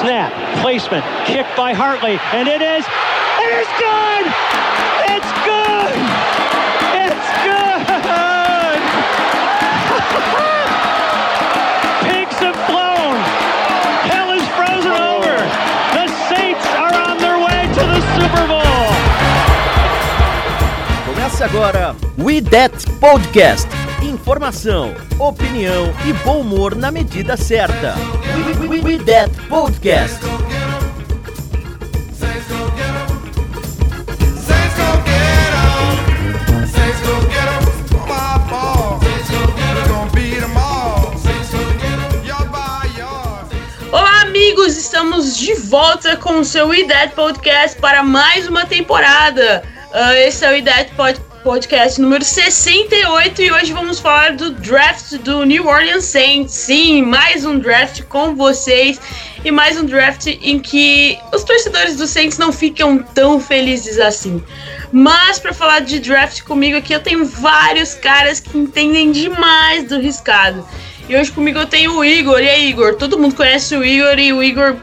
Snap, placement, kick by Hartley, and it is, it is good! It's good! It's good! Começa agora We That Podcast. Informação, opinião e bom humor na medida certa. We, we, we That Podcast. Olá, amigos! Estamos de volta com o seu IDET Podcast para mais uma temporada. Ah, esse é o IDET Pod- Podcast número 68 e hoje vamos falar do draft do New Orleans Saints. Sim, mais um draft com vocês e mais um draft em que os torcedores do Saints não ficam tão felizes assim. Mas para falar de draft comigo aqui, eu tenho vários caras que entendem demais do riscado. E hoje comigo eu tenho o Igor. E aí, Igor? Todo mundo conhece o Igor e o Igor,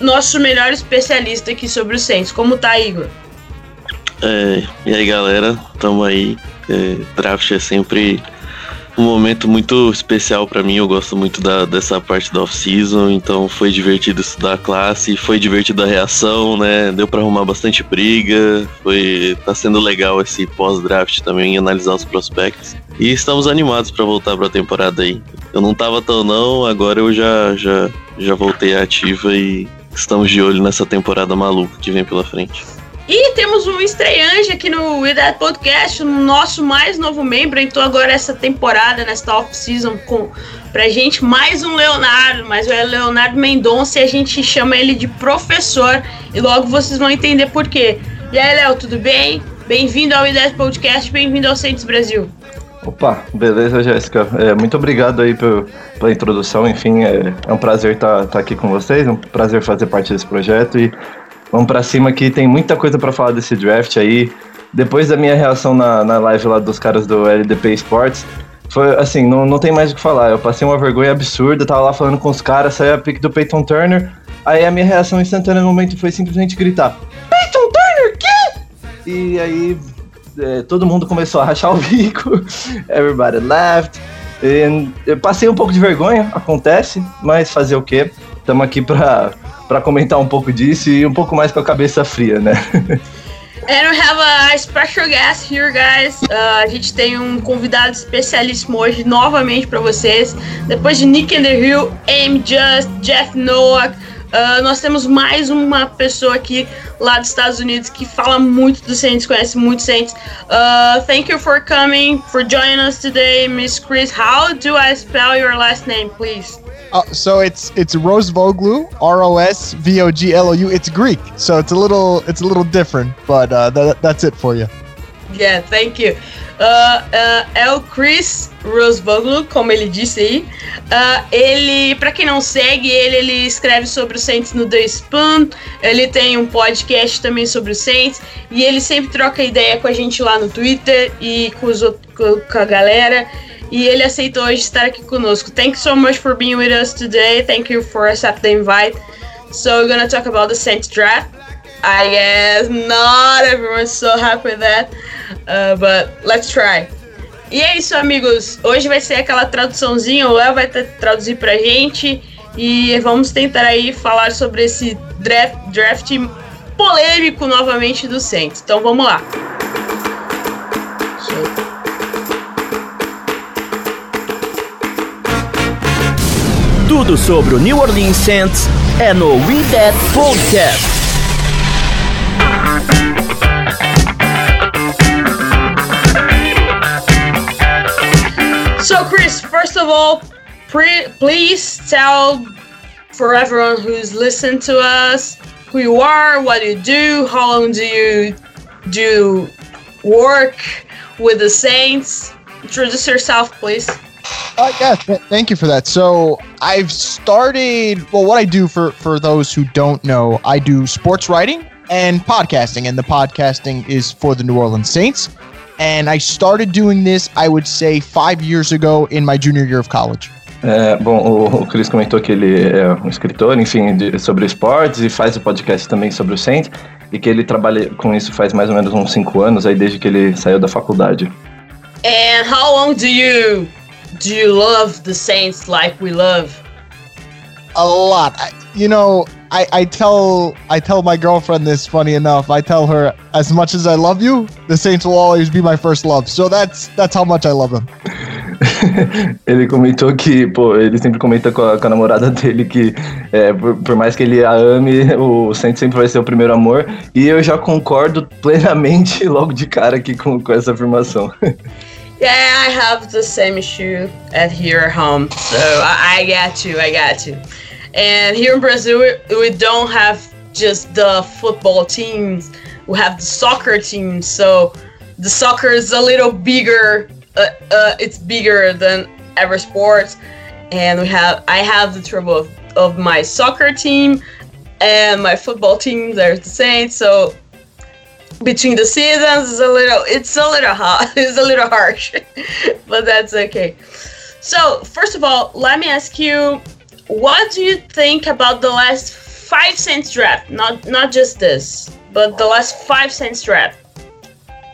nosso melhor especialista aqui sobre o Saints. Como tá, Igor? É, e aí galera, tamo aí. É, draft é sempre um momento muito especial pra mim. Eu gosto muito da, dessa parte da off-season, então foi divertido estudar a classe, foi divertido a reação, né? Deu pra arrumar bastante briga, foi tá sendo legal esse pós-draft também, analisar os prospectos. E estamos animados pra voltar pra temporada aí. Eu não tava tão não, agora eu já já já voltei ativa e estamos de olho nessa temporada maluca que vem pela frente. E temos um estreante aqui no That Podcast, o nosso mais novo membro. Entrou agora essa temporada, nesta off-season, com pra gente mais um Leonardo, mas é Leonardo Mendonça e a gente chama ele de professor. E logo vocês vão entender por quê. E aí, Léo, tudo bem? Bem-vindo ao That Podcast, bem-vindo ao Saints Brasil. Opa, beleza, Jéssica. É, muito obrigado aí pela introdução. Enfim, é, é um prazer estar aqui com vocês, é um prazer fazer parte desse projeto e vamos pra cima que tem muita coisa pra falar desse draft aí. Depois da minha reação na, na live lá dos caras do LDP Sports, foi assim, não, não tem mais o que falar. Eu passei uma vergonha absurda, tava lá falando com os caras, saiu a pick do Peyton Turner. Aí a minha reação instantânea no momento foi simplesmente gritar: Peyton Turner, quê? E aí é, todo mundo começou a rachar o bico, everybody. E eu passei um pouco de vergonha, acontece, mas fazer o quê? Estamos aqui pra, pra comentar um pouco disso e um pouco mais com a cabeça fria, né? And we have a special guest here, guys. Uh, a gente tem um convidado especialíssimo hoje, novamente para vocês. Depois de Nick and the Hill, Aim Just, Jeff Nowak, uh, nós temos mais uma pessoa aqui lá dos Estados Unidos que fala muito do Saints, conhece muito Saints. Uh, thank you for coming, for joining us today, Miss Chris. How do I spell your last name, please? Uh, so it's it's Rosvoglu, R O S V O G L O U. It's Greek, so it's a little it's a little different, but uh, that, that's it for you. Yeah, thank you. Uh, uh, é o Chris Rosvoglu, como ele disse aí. Uh, ele, pra quem não segue ele, ele escreve sobre o Saints no The Spoon. Ele tem um podcast também sobre o Saints. E ele sempre troca ideia com a gente lá no Twitter e com, os, com a galera. E ele aceitou hoje estar aqui conosco. Thank you so much for being with us today. Thank you for accepting the invite. So we're gonna talk about the Saints draft. I guess not everyone's so happy with that, uh, but let's try. E é isso, amigos. Hoje vai ser aquela traduçãozinha, o Léo vai traduzir pra gente e vamos tentar aí falar sobre esse draft, draft polêmico novamente do Saints. Então vamos lá. Tudo sobre o New Orleans Saints é no Who Dat Podcast. So, Chris, first of all, pre- please tell for everyone who's listened to us who you are, what you do, how long do you do work with the Saints. Introduce yourself, please. Uh, yeah, th- thank you for that. So I've started. Well, what I do for for those who don't know, I do sports writing and podcasting, and the podcasting is for the New Orleans Saints. And I started doing this, I would say, five years ago in my junior year of college. É, bom, o, o Chris comentou que ele é um escritor, enfim, de, sobre esportes e faz o podcast também sobre o Saints e que ele trabalha com isso faz mais ou menos uns cinco anos aí desde que ele saiu da faculdade. And how long do you do you love the Saints like we love? A lot. I, you know, I, I tell I tell my girlfriend this. Funny enough, I tell her as much as I love you, the Saints will always be my first love. So that's that's how much I love them. ele comentou que, pô, ele sempre comenta com a, com a namorada dele que, é, por, por, mais que ele a ame, o Saints sempre vai ser o primeiro amor. E eu já concordo plenamente logo de cara aqui com, com essa afirmação. Yeah, I have the same issue at here at home, so I, I got you, I got you. And here in Brazil, we, we don't have just the football teams; we have the soccer team. So the soccer is a little bigger. Uh, uh, it's bigger than ever sports, and we have I have the trouble of, of my soccer team and my football team. They're the same, so between the seasons is a little it's a little hot it's a little harsh but that's okay so first of all let me ask you what do you think about the last five Saints draft not not just this but the last five Saints draft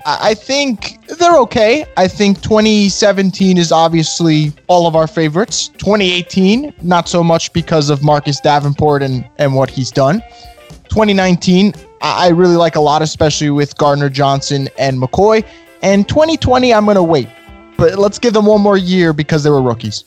I think they're okay. I think 2017 is obviously all of our favorites. 2018, not so much because of Marcus Davenport and, and what he's done. 2019, I really like a lot, especially with Gardner Johnson and McCoy. And 2020, I'm going to wait. But let's give them one more year because they were rookies.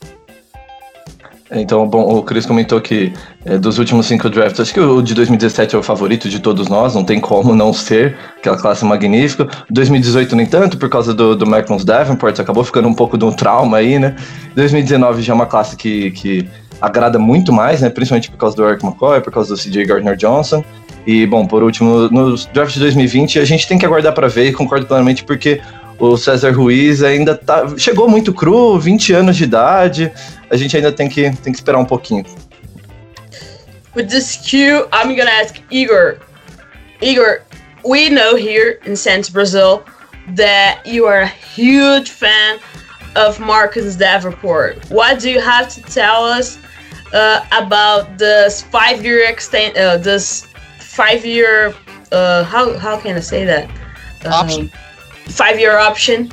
Então, bom, o Chris comentou que é, dos últimos cinco drafts, acho que o de 2017 é o favorito de todos nós, não tem como não ser, aquela classe magnífica. 2018 nem tanto, por causa do, do Marcus Davenport, acabou ficando um pouco de um trauma aí, né? 2019 já é uma classe que, que agrada muito mais, né? Principalmente por causa do Eric McCoy, por causa do CJ Gardner Johnson. E, bom, por último, no draft de 2020, a gente tem que aguardar para ver e concordo plenamente porque o César Ruiz ainda tá. Chegou muito cru, 20 anos de idade. A gente ainda tem que, tem que esperar um pouquinho. With this cue, I'm gonna ask Igor. Igor, we know here in Santos, Brazil, that you are a huge fan of Marcus Davenport. What do you have to tell us uh, about this five-year extent? Uh, this five-year. Uh, how how can I say that? Um, option. Five-year option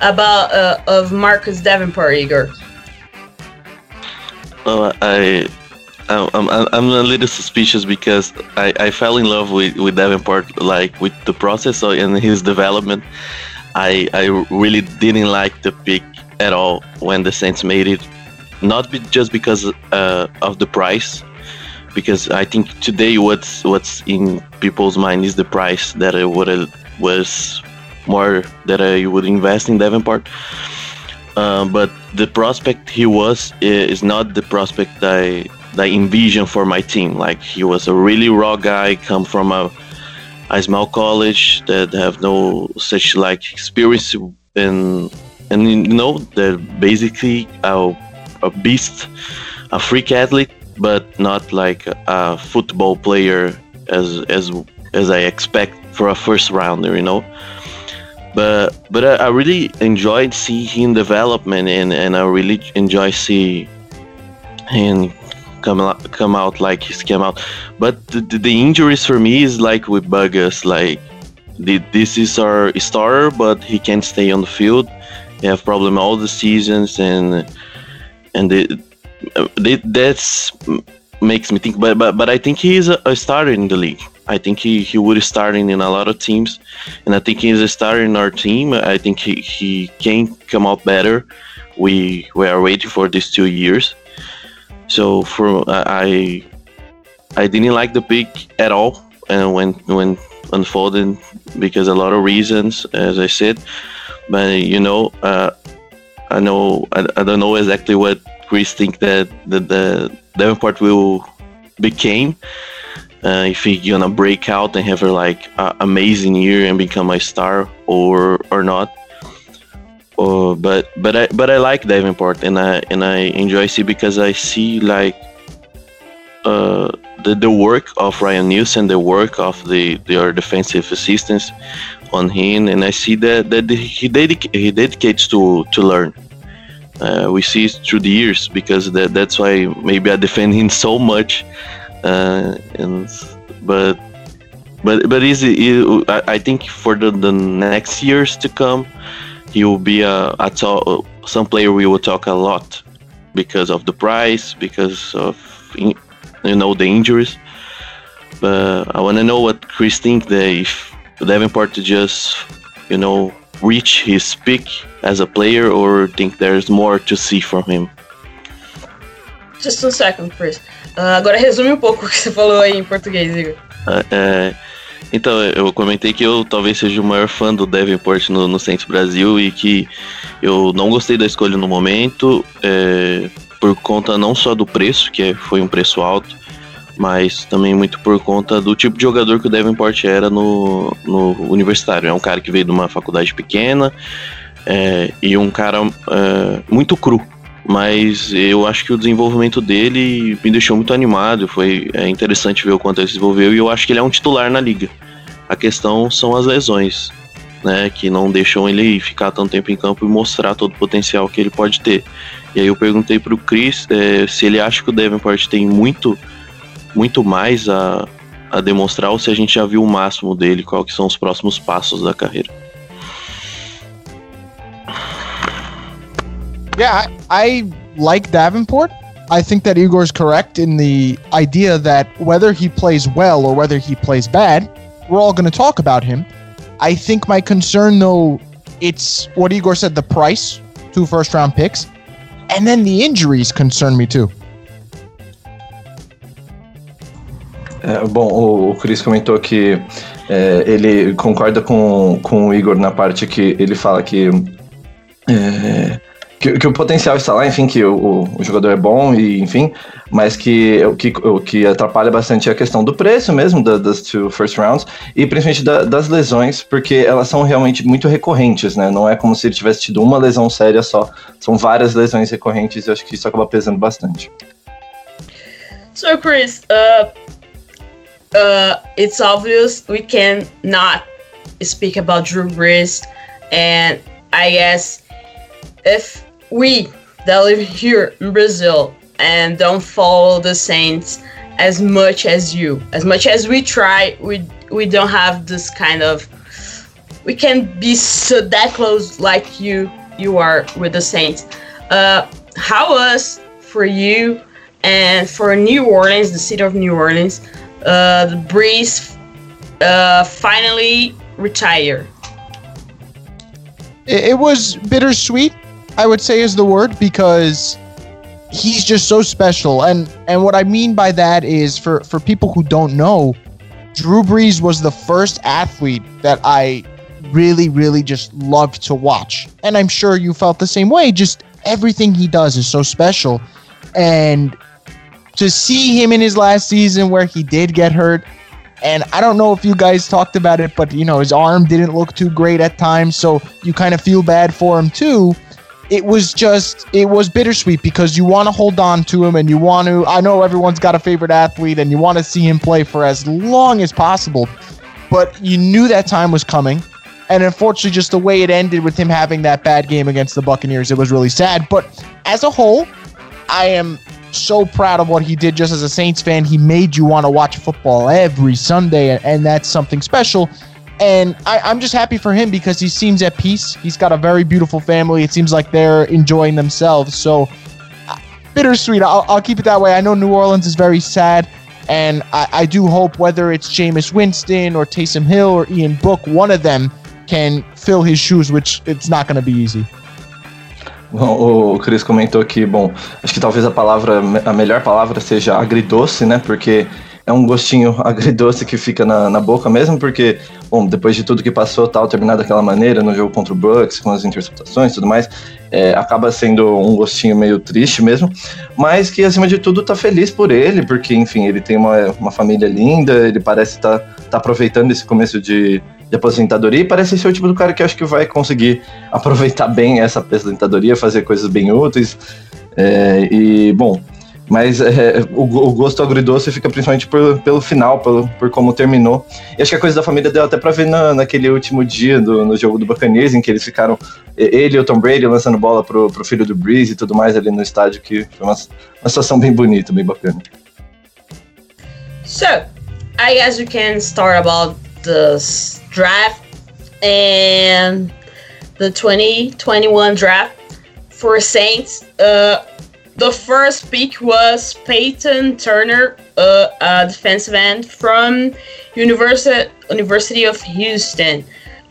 about uh, of Marcus Davenport, Igor. Well, I. I'm, I'm, I'm a little suspicious because I, I fell in love with, with Davenport like with the process and his development. I I really didn't like the pick at all when the Saints made it, not be, just because uh, of the price, because I think today what's what's in people's mind is the price that I would was more that I would invest in Davenport. Uh, but the prospect he was is not the prospect I I envision for my team. Like he was a really raw guy, come from a a small college that have no such like experience and and you know they're basically a, a beast, a freak athlete, but not like a football player as as as I expect for a first rounder, you know. But but I, I really enjoyed seeing him development and and I really enjoy see him come out, come out like he's come out. But the, the injuries for me is like with Bugus, like the, this is our starter, but he can't stay on the field. He have problem all the seasons, and and it, it that's makes me think. But but but I think he is a, a starter in the league. I think he, he would starting in a lot of teams, and I think he's a starter in our team. I think he, he can come out better. We we are waiting for these two years. So for I I didn't like the pick at all, and when when unfolded because a lot of reasons, as I said. But you know, uh, I know I, I don't know exactly what Chris think that the, the Davenport will became. Uh, if he gonna break out and have a like uh, amazing year and become a star or or not. Uh, but but I but I like Davenport and I and I enjoy see because I see like uh, the the work of Ryan Nielsen, the work of the their defensive assistants on him, and I see that that he dedic- he dedicates to to learn. Uh, we see it through the years because that that's why maybe I defend him so much, uh, and but but but is it, I, I think for the, the next years to come, he will be a, a to- some player we will talk a lot because of the price, because of in, you know the injuries. But I want to know what Chris think that if Davenport to just you know reach his peak as a player or think there's more to see from him. Just a second, Chris. Uh, agora resume um pouco o que você falou aí em português, Igor. É, é, então, eu comentei que eu talvez seja o maior fã do Davenport no, no Saints Brasil e que eu não gostei da escolha no momento, é, por conta não só do preço, que é, foi um preço alto, mas também muito por conta do tipo de jogador que o Davenport era no, no universitário. É um cara que veio de uma faculdade pequena é, e um cara é, muito cru. Mas eu acho que o desenvolvimento dele me deixou muito animado. Foi é interessante ver o quanto ele se desenvolveu e eu acho que ele é um titular na liga. A questão são as lesões, né? Que não deixam ele ficar tanto tempo em campo e mostrar todo o potencial que ele pode ter. E aí eu perguntei pro Chris é, se ele acha que o Davenport tem muito, muito mais a, a demonstrar ou se a gente já viu o máximo dele, qual que são os próximos passos da carreira. Yeah, I, I like Davenport. I think that Igor's correct in the idea that whether he plays well or whether he plays bad, we're all going to talk about him. I think my concern, though, it's what Igor said the price, two first round picks, and then the injuries concern me too. É, bom, o, Chris comentou que é, ele concorda com, com o Igor na parte que ele fala que, é, que, que o potencial está lá, enfim, que o, o jogador é bom e enfim, mas que o que, o que atrapalha bastante é a questão do preço mesmo da, das two first rounds e principalmente da, das lesões, porque elas são realmente muito recorrentes, né? Não é como se ele tivesse tido uma lesão séria só, são várias lesões recorrentes e eu acho que isso acaba pesando bastante. So, Chris, uh, uh, it's obvious we can not speak about Drew Brees, and I guess if we that live here in Brazil and don't follow the Saints as much as you, as much as we try, we we don't have this kind of we can be so that close like you you are with the Saints. Uh, how was for you and for New Orleans, the city of New Orleans, uh, the Brees uh, finally retire? It, it was bittersweet, I would say is the word, because he's just so special. And and what I mean by that is for for people who don't know, Drew Brees was the first athlete that I really, really just loved to watch. And I'm sure you felt the same way. Just everything he does is so special. And to see him in his last season where he did get hurt, and I don't know if you guys talked about it, but you know, his arm didn't look too great at times, so you kind of feel bad for him too. It was just, it was bittersweet because you want to hold on to him and you want to. I know everyone's got a favorite athlete and you want to see him play for as long as possible, but you knew that time was coming. And unfortunately, just the way it ended with him having that bad game against the Buccaneers, it was really sad. But as a whole, I am so proud of what he did just as a Saints fan. He made you want to watch football every Sunday, and, that's something special. And I, I'm just happy for him because he seems at peace. He's got a very beautiful family. It seems like they're enjoying themselves. So uh, bittersweet. I'll, I'll keep it that way. I know New Orleans is very sad. And I, I do hope whether it's Jameis Winston or Taysom Hill or Ian Book, one of them can fill his shoes, which it's not going to be easy. Bom, o Chris comentou que, bom, acho que talvez a palavra, a melhor palavra seja agridoce, né? Porque é um gostinho agridoce que fica na, na boca mesmo, porque, bom, depois de tudo que passou, tal, terminar daquela maneira no jogo contra o Bucks, com as interceptações e tudo mais, é, acaba sendo um gostinho meio triste mesmo, mas que acima de tudo tá feliz por ele, porque, enfim, ele tem uma, uma família linda, ele parece estar tá, tá aproveitando esse começo de, de aposentadoria e parece ser o tipo do cara que acho que vai conseguir aproveitar bem essa aposentadoria, fazer coisas bem úteis. É, e, bom, mas é, o, o, gosto agridoce fica principalmente por, pelo final, pelo, por como terminou. E acho que a coisa da família deu até pra ver na, naquele último dia do, no jogo do Buccaneers, em que eles ficaram, ele e o Tom Brady lançando bola pro, pro filho do Breeze e tudo mais ali no estádio, que foi uma, uma situação bem bonita, bem bacana. So, I guess we can start about this draft and the 2021 draft for Saints. Uh, the first pick was Peyton Turner, uh, a defensive end from University of Houston.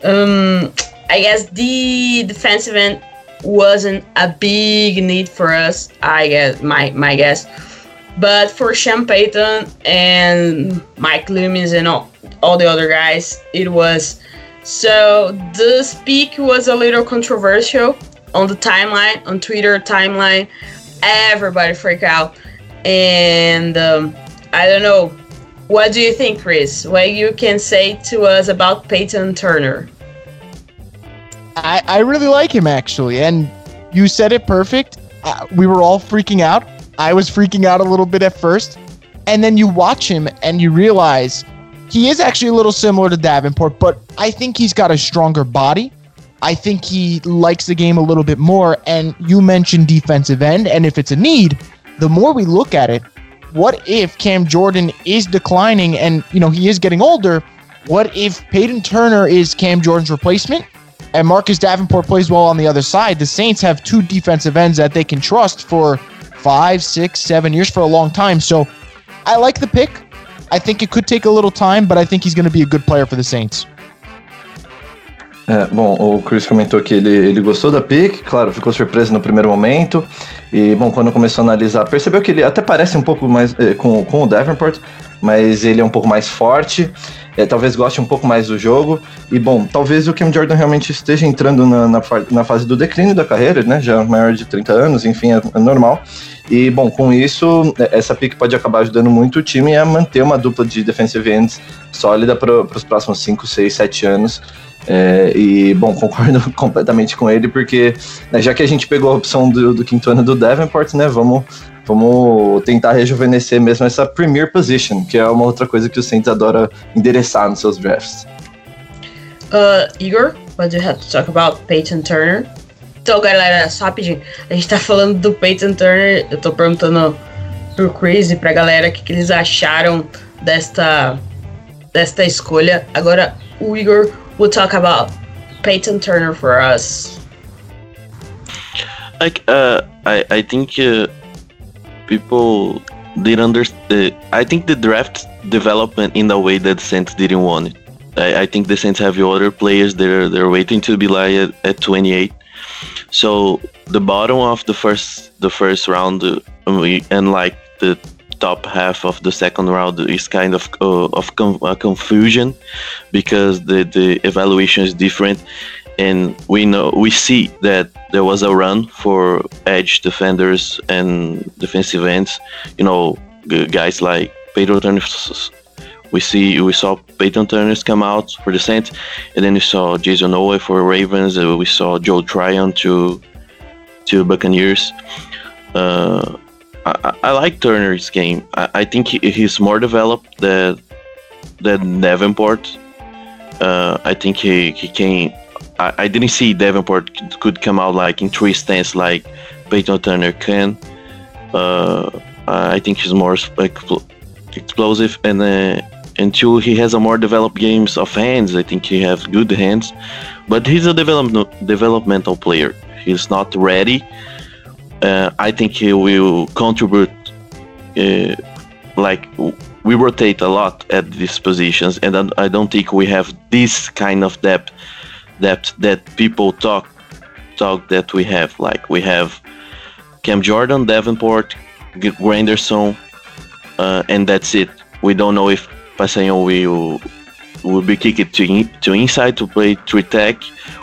Um, I guess the defensive end wasn't a big need for us. I guess my my guess, but for Sean Payton and Mike Loomis and all, all the other guys, it was. So this pick was a little controversial on the timeline, on Twitter timeline everybody freak out. And um, I don't know. What do you think, Chris? What you can say to us about Peyton Turner? I, I really like him actually, and you said it perfect. Uh, we were all freaking out. I was freaking out a little bit at first, and then you watch him and you realize he is actually a little similar to Davenport, but I think he's got a stronger body. I think he likes the game a little bit more. And you mentioned defensive end, and if it's a need, the more we look at it, what if Cam Jordan is declining and you know he is getting older? What if Peyton Turner is Cam Jordan's replacement and Marcus Davenport plays well on the other side? The Saints have two defensive ends that they can trust for five, six, seven years for a long time. So I like the pick. I think it could take a little time, but I think he's going to be a good player for the Saints. É, bom, o Chris comentou que ele, ele gostou da pick, claro, ficou surpreso no primeiro momento. E, bom, quando começou a analisar, percebeu que ele até parece um pouco mais é, com, com o Davenport, mas ele é um pouco mais forte. É, talvez goste um pouco mais do jogo. E, bom, talvez o Cam Jordan realmente esteja entrando na, na, na fase do declínio da carreira, né? Já maior de 30 anos, enfim, é, é normal. E, bom, com isso, é, essa pick pode acabar ajudando muito o time a manter uma dupla de defensive ends sólida para os próximos 5, 6, 7 anos. É, e, bom, concordo completamente com ele, porque né, já que a gente pegou a opção do, do quinto ano do Davenport, né, vamos, vamos tentar rejuvenescer mesmo essa premier position, que é uma outra coisa que o Saints adora endereçar nos seus drafts. Uh, Igor, what do you have to talk about Peyton Turner? Então, galera, só rapidinho, a gente tá falando do Peyton Turner, eu tô perguntando pro Chris e pra galera o que, que eles acharam desta, desta escolha. Agora, o Igor will talk about Peyton Turner for us. Like, uh, I I think uh, people did understand. I think the draft development in the way that Saints didn't want it. I, I think the Saints have other players. They're they're waiting to be like at, at 28. So the bottom of the first the first round uh, and like the top half of the second round is kind of uh, of com- uh, confusion because the the evaluation is different. And we know we see that there was a run for edge defenders and defensive ends you know guys like Peyton Turner. We see we saw Peyton Turner come out for the Saints and then we saw Jayson Oweh for Ravens we saw Joe Tryon to to Buccaneers. Uh, I, I like Turner's game. I, I think he, he's more developed than than Davenport. Uh, I think he, he can. I, I didn't see Davenport could come out like in three stands like Peyton Turner can. Uh, I think he's more explosive and uh, two he has a more developed games of hands. I think he has good hands, but he's a development developmental player. He's not ready uh, I think he will contribute. Uh, like we rotate a lot at these positions, and I don't think we have this kind of depth depth that people talk talk that we have. Like we have Cam Jordan, Davenport, Granderson, uh, and that's it. We don't know if Kpassagnon will will be kicked to in, to inside to play three tech,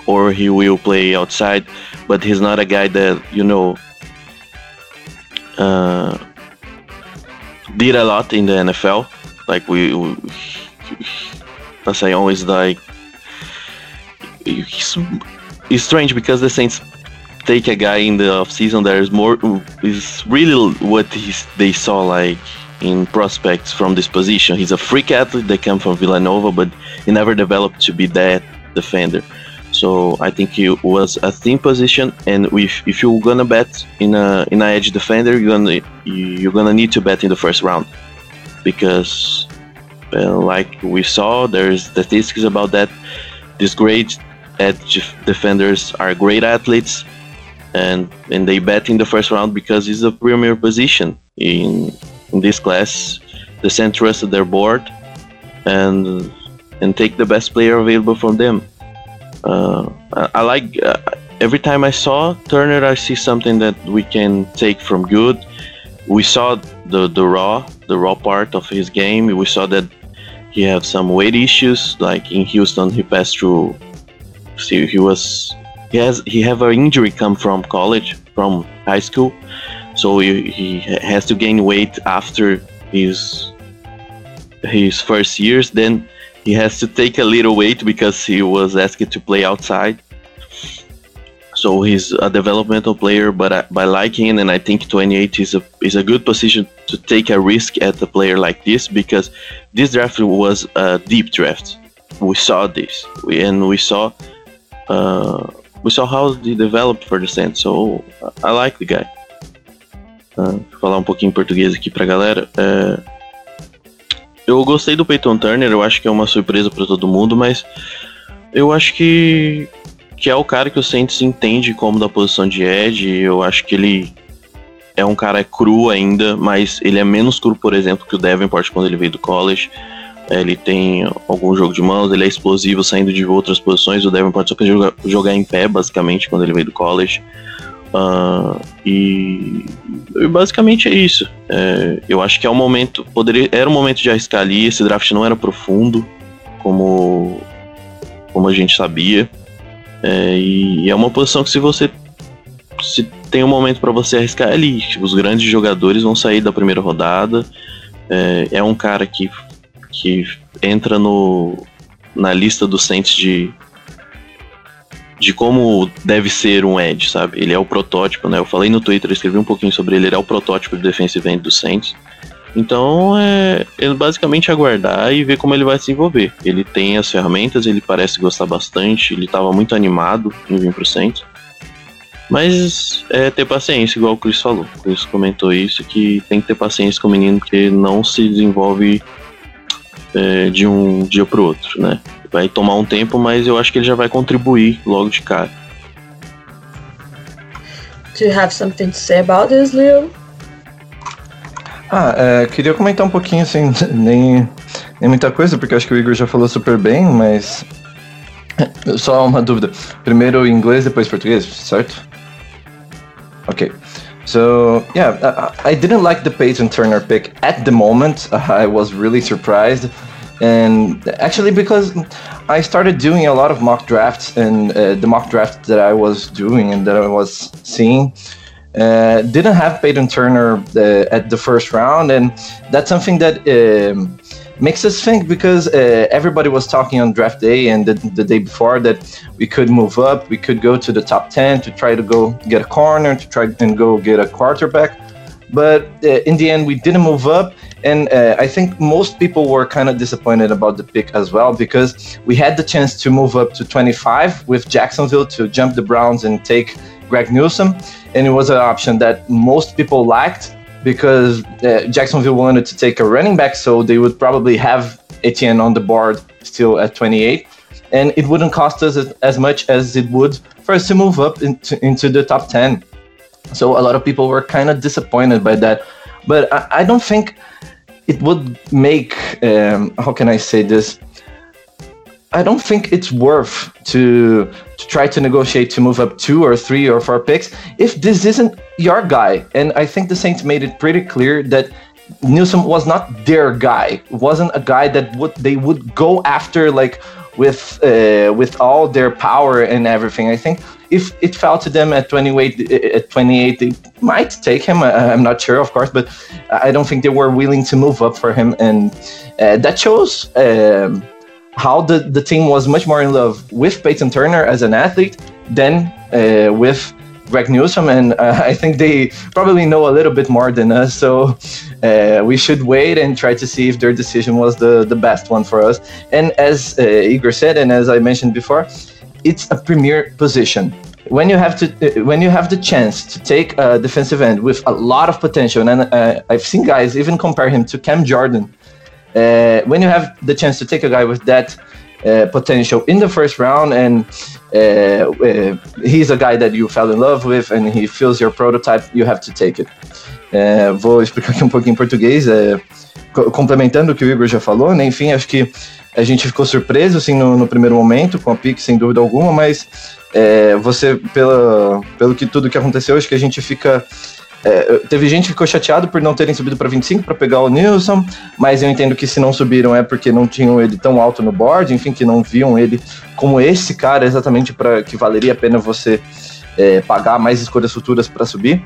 or he will play outside. But he's not a guy that you know uh, did a lot in the NFL. Like we, we Kpassagnon always like it's, it's strange because the Saints take a guy in the off season that is more is really what they saw like in prospects from this position. He's a freak athlete that came from Villanova, but he never developed to be that defender. So I think he was a thin position, and if, if you're gonna bet in a in a edge defender, you're gonna you're gonna need to bet in the first round because, uh, like we saw, there's statistics about that. These great edge defenders are great athletes, and and they bet in the first round because it's a premier position in in this class. The Saints trusted their board, and and take the best player available from them. Uh, I, like uh, every time I saw Turner, I see something that we can take from good. We saw the the raw the raw part of his game. We saw that he have some weight issues. Like in Houston, he passed through. See, he was he has he have an injury come from college from high school, so he, he has to gain weight after his his first years. Then he has to take a little weight because he was asked to play outside. So he's a developmental player, but I, by liking and I think 28 is a is a good position to take a risk at a player like this because this draft was a deep draft. We saw this, we, and we saw uh, we saw how he developed for the Saints. So I like the guy. Uh, falar um pouquinho em português aqui pra galera. Uh, eu gostei do Peyton Turner, eu acho que é uma surpresa para todo mundo, mas eu acho que, que é o cara que o Saints entende como da posição de Ed. Eu acho que ele é um cara cru ainda, mas ele é menos cru, por exemplo, que o Davenport quando ele veio do college. Ele tem algum jogo de mãos, ele é explosivo saindo de outras posições. O Davenport só quer jogar em pé, basicamente, quando ele veio do college. Uh, e, e, basicamente é isso. É, eu acho que é o momento. Poderia, era o momento de arriscar ali. Esse draft não era profundo, como, como a gente sabia. É, e, e é uma posição que se você se tem um momento para você arriscar é ali. Os grandes jogadores vão sair da primeira rodada. É, é um cara que, que entra no, na lista dos Saints de de como deve ser um Edge, sabe? Ele é o protótipo, né? Eu falei no Twitter, escrevi um pouquinho sobre ele, ele é o protótipo de defensive end do Saints. Então é, é basicamente aguardar e ver como ele vai se envolver. Ele tem as ferramentas, ele parece gostar bastante, ele estava muito animado em vir pro Saints. Mas é ter paciência, igual o Chris falou. O Chris comentou isso, que tem que ter paciência com o menino, porque não se desenvolve é, de um dia pro outro, né? Vai tomar um tempo, mas eu acho que ele já vai contribuir logo de cara. Do you have something to say about this, Leo? Ah, é, queria comentar um pouquinho, assim, nem, nem muita coisa, porque acho que o Igor já falou super bem, mas. Só uma dúvida. Primeiro inglês, depois português, certo? Ok. So yeah, I didn't like the Peyton Turner pick at the moment. I was really surprised and actually because I started doing a lot of mock drafts and uh, the mock draft that I was doing and that I was seeing uh, didn't have Peyton Turner uh, at the first round, and that's something that um, makes us think because uh, everybody was talking on draft day and the, the, day before that we could move up, we could go to the top 10 to try to go get a corner, to try and go get a quarterback. But uh, in the end, we didn't move up. And uh, I think most people were kind of disappointed about the pick as well because we had the chance to move up to 25 with Jacksonville to jump the Browns and take Greg Newsome. And it was an option that most people liked because uh, Jacksonville wanted to take a running back, so they would probably have Etienne on the board still at 28. And it wouldn't cost us as much as it would for us to move up into, into the top 10. So a lot of people were kind of disappointed by that. But I, I don't think it would make, um, how can I say this? I don't think it's worth to to try to negotiate to move up two or three or four picks if this isn't your guy. And I think the Saints made it pretty clear that Newsome was not their guy. Wasn't a guy that would they would go after like with uh, with all their power and everything. I think if it fell to them at 28, at 28, they might take him. I'm not sure, of course, but I don't think they were willing to move up for him, and uh, that shows um, how the, the team was much more in love with Peyton Turner as an athlete than uh, with Greg Newsome, and uh, I think they probably know a little bit more than us. So uh, we should wait and try to see if their decision was the, the best one for us. And as uh, Igor said, and as I mentioned before, it's a premier position. When you have to, uh, when you have the chance to take a defensive end with a lot of potential, and uh, I've seen guys even compare him to Cam Jordan. Uh, when you have the chance to take a guy with that uh, potential in the first round, and uh, uh, he's a guy that you fell in love with, and he fills your prototype, you have to take it. Vou explicar aqui um pouquinho em português, complementando o que o Igor já falou, né? Enfim, acho que a gente ficou surpreso assim no, no primeiro momento com a pick, sem dúvida alguma, mas é, você, pela, pelo que tudo que aconteceu, acho que a gente fica é, teve gente que ficou chateado por não terem subido para 25 para pegar o Nilson, mas eu entendo que se não subiram é porque não tinham ele tão alto no board, enfim, que não viam ele como esse cara exatamente para que valeria a pena você é, pagar mais escolhas futuras para subir.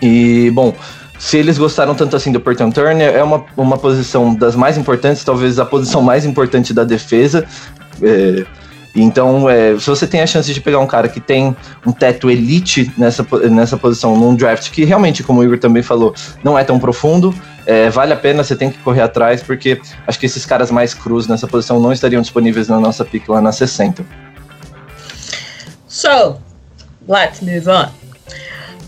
E, bom, se eles gostaram tanto assim do Peyton Turner, é uma, uma posição das mais importantes, talvez a posição mais importante da defesa. É, então, é, se você tem a chance de pegar um cara que tem um teto elite nessa, nessa posição, num draft que realmente, como o Igor também falou, não é tão profundo, é, vale a pena, você tem que correr atrás, porque acho que esses caras mais crus nessa posição não estariam disponíveis na nossa pick lá na 60. So, let's move on.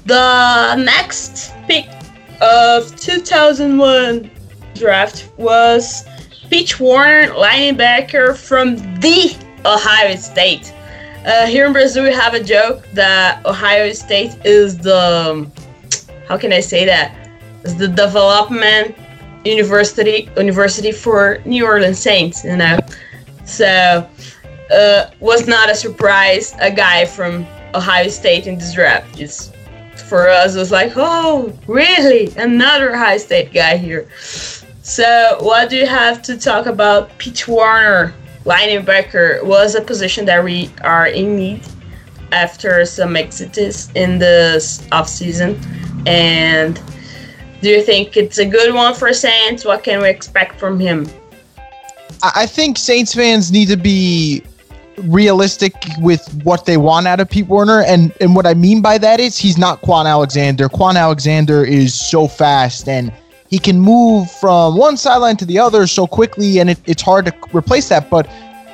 The next pick of 2001 draft was Pete Werner, linebacker from the Ohio State. Uh, here in Brazil, we have a joke that Ohio State is the how can I say that? The development university university for New Orleans Saints, you know. So uh, was not a surprise. A guy from Ohio State in this draft. Just for us, was like, oh, really? Another Ohio State guy here. So, what do you have to talk about? Pete Werner, linebacker, was a position that we are in need after some exits in this offseason. And do you think it's a good one for Saints? What can we expect from him? I think Saints fans need to be realistic with what they want out of Pete Werner, and and what I mean by that is he's not Kwon Alexander. Kwon Alexander is so fast and he can move from one sideline to the other so quickly, and it, it's hard to replace that. But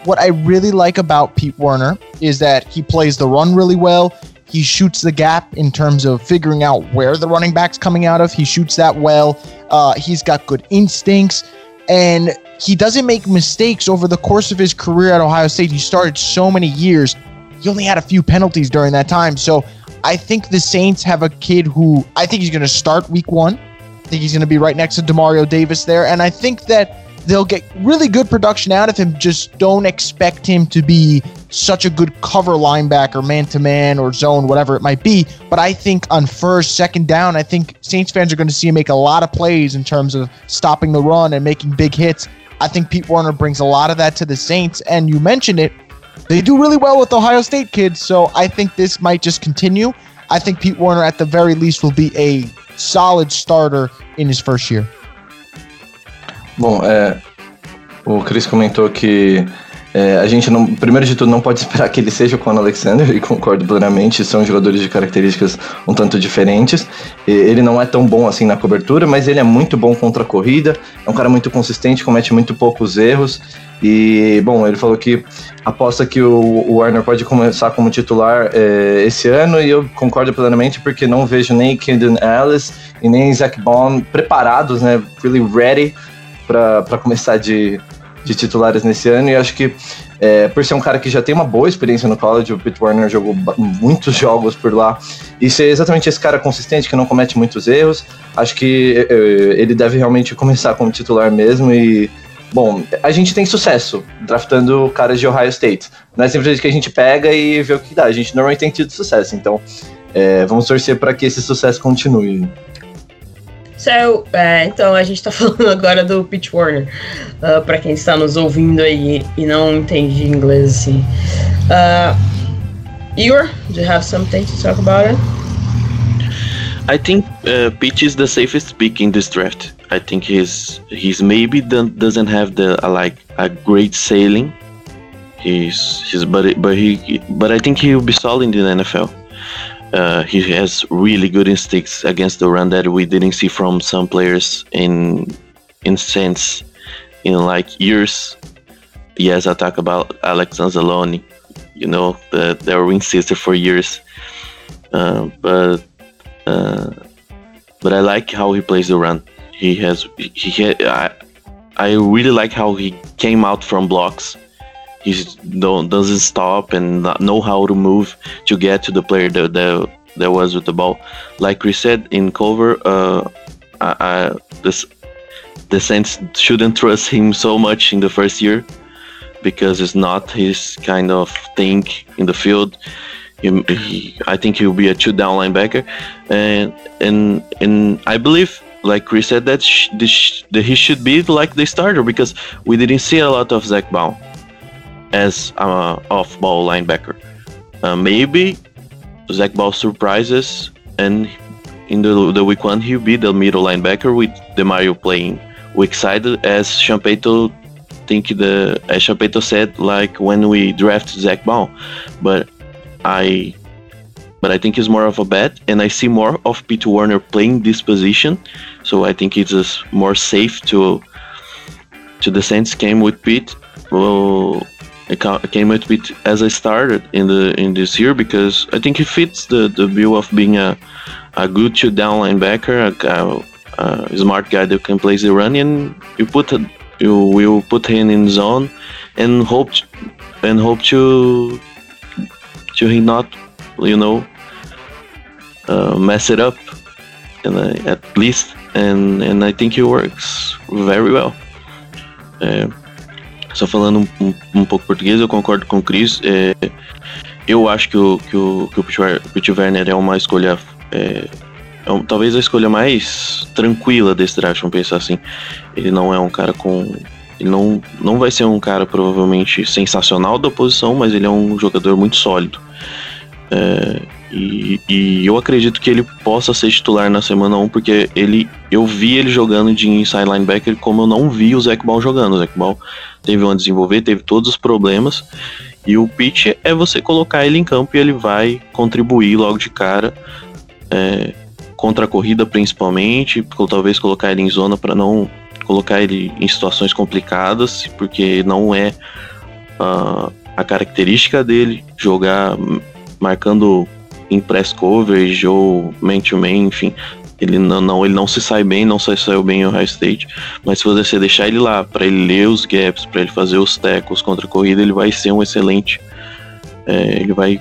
what I really like about Pete Werner is that he plays the run really well. He shoots the gap in terms of figuring out where the running back's coming out of. He shoots that well. Uh, he's got good instincts and he doesn't make mistakes over the course of his career at Ohio State. He started so many years. He only had a few penalties during that time. So I think the Saints have a kid who I think he's going to start week one. I think he's going to be right next to Demario Davis there. And I think that they'll get really good production out of him. Just don't expect him to be such a good cover linebacker, man to man or zone, whatever it might be. But I think on first, second down, I think Saints fans are going to see him make a lot of plays in terms of stopping the run and making big hits. I think Pete Werner brings a lot of that to the Saints. And you mentioned it, they do really well with Ohio State kids. So I think this might just continue. I think Pete Werner, at the very least, will be a solid starter in his first year. Bom, é, o Chris comentou que é, a gente não, primeiro de tudo, não pode esperar que ele seja o Alexander, e concordo plenamente, são jogadores de características um tanto diferentes. Ele não é tão bom assim na cobertura, mas ele é muito bom contra a corrida, é um cara muito consistente, comete muito poucos erros. E, bom, ele falou que aposta que o, o Warner pode começar como titular é, esse ano, e eu concordo plenamente, porque não vejo nem Kendon Ellis e nem Zach Bond preparados, né, really ready para começar de, de titulares nesse ano. E acho que, é, por ser um cara que já tem uma boa experiência no college, o Pete Warner jogou muitos jogos por lá, e ser exatamente esse cara consistente que não comete muitos erros, acho que é, ele deve realmente começar como titular mesmo. E, bom, a gente tem sucesso draftando caras de Ohio State. Não é simplesmente que a gente pega e vê o que dá. A gente normalmente tem tido sucesso, então. é, vamos torcer para que esse sucesso continue. É, então a gente tá falando agora do Pitch Warner, uh, para quem está nos ouvindo aí e não entende inglês assim. Uh, Igor, do you have something to talk about it? I think uh, Peach is the safest pick in this draft. I think he's he's maybe doesn't have the uh, like a great sailing. He's he's but but he but I think he will be solid in the NFL. Uh, he has really good instincts against the run that we didn't see from some players in in sense in like years. Yes, I talk about Alex Anzalone, you know, the their wing sister for years. Uh, but uh, but I like how he plays the run. He has he had, I, I really like how he came out from blocks. He doesn't stop and know how to move to get to the player that that, that was with the ball. Like we said in cover, uh, I, I, this the Saints shouldn't trust him so much in the first year because it's not his kind of thing in the field. He, he, I think he'll be a two down linebacker, and and and I believe, like Chris said, that, sh- sh- that he should be like the starter because we didn't see a lot of Zack Baun as a off ball linebacker. Uh, maybe Zack Baun surprises and in the the week one he'll be the middle linebacker with Demario playing weak side as Champeito think the as Champeito said like when we draft Zack Baun, but I but I think it's more of a bet, and I see more of Pete Werner playing this position, so I think it's more safe to to the Saints game with Pete. Well, I came out with as I started in the in this year because I think he fits the the bill of being a a good two down linebacker, a, a smart guy that can play the run, and you put a, you will put him in zone and hope and hope to to he not you know uh, mess it up and uh, at least. And and I think he works very well. É, só falando um, um, um, pouco português eu concordo com o Chris é, eu acho que o que o, que o Pete Werner é uma escolha é, é talvez a escolha mais tranquila desse draft, vamos pensar assim. Ele não é um cara com. Ele não, não vai ser um cara provavelmente sensacional da posição, mas ele é um jogador muito sólido. É, e, e, eu acredito que ele possa ser titular na semana 1, porque ele, eu vi ele jogando de inside linebacker como eu não vi o Zac Ball jogando. O Zac Ball teve um desenvolver, teve todos os problemas. E o pitch é você colocar ele em campo e ele vai contribuir logo de cara. É, contra a corrida principalmente, ou talvez colocar ele em zona para não colocar ele em situações complicadas, porque não é uh, a característica dele jogar marcando em press coverage ou man to man, enfim. Ele não, não, ele não se sai bem, não se saiu bem em Ohio State, mas se você deixar ele lá para ele ler os gaps, para ele fazer os tackles contra a corrida, ele vai ser um excelente. É, ele vai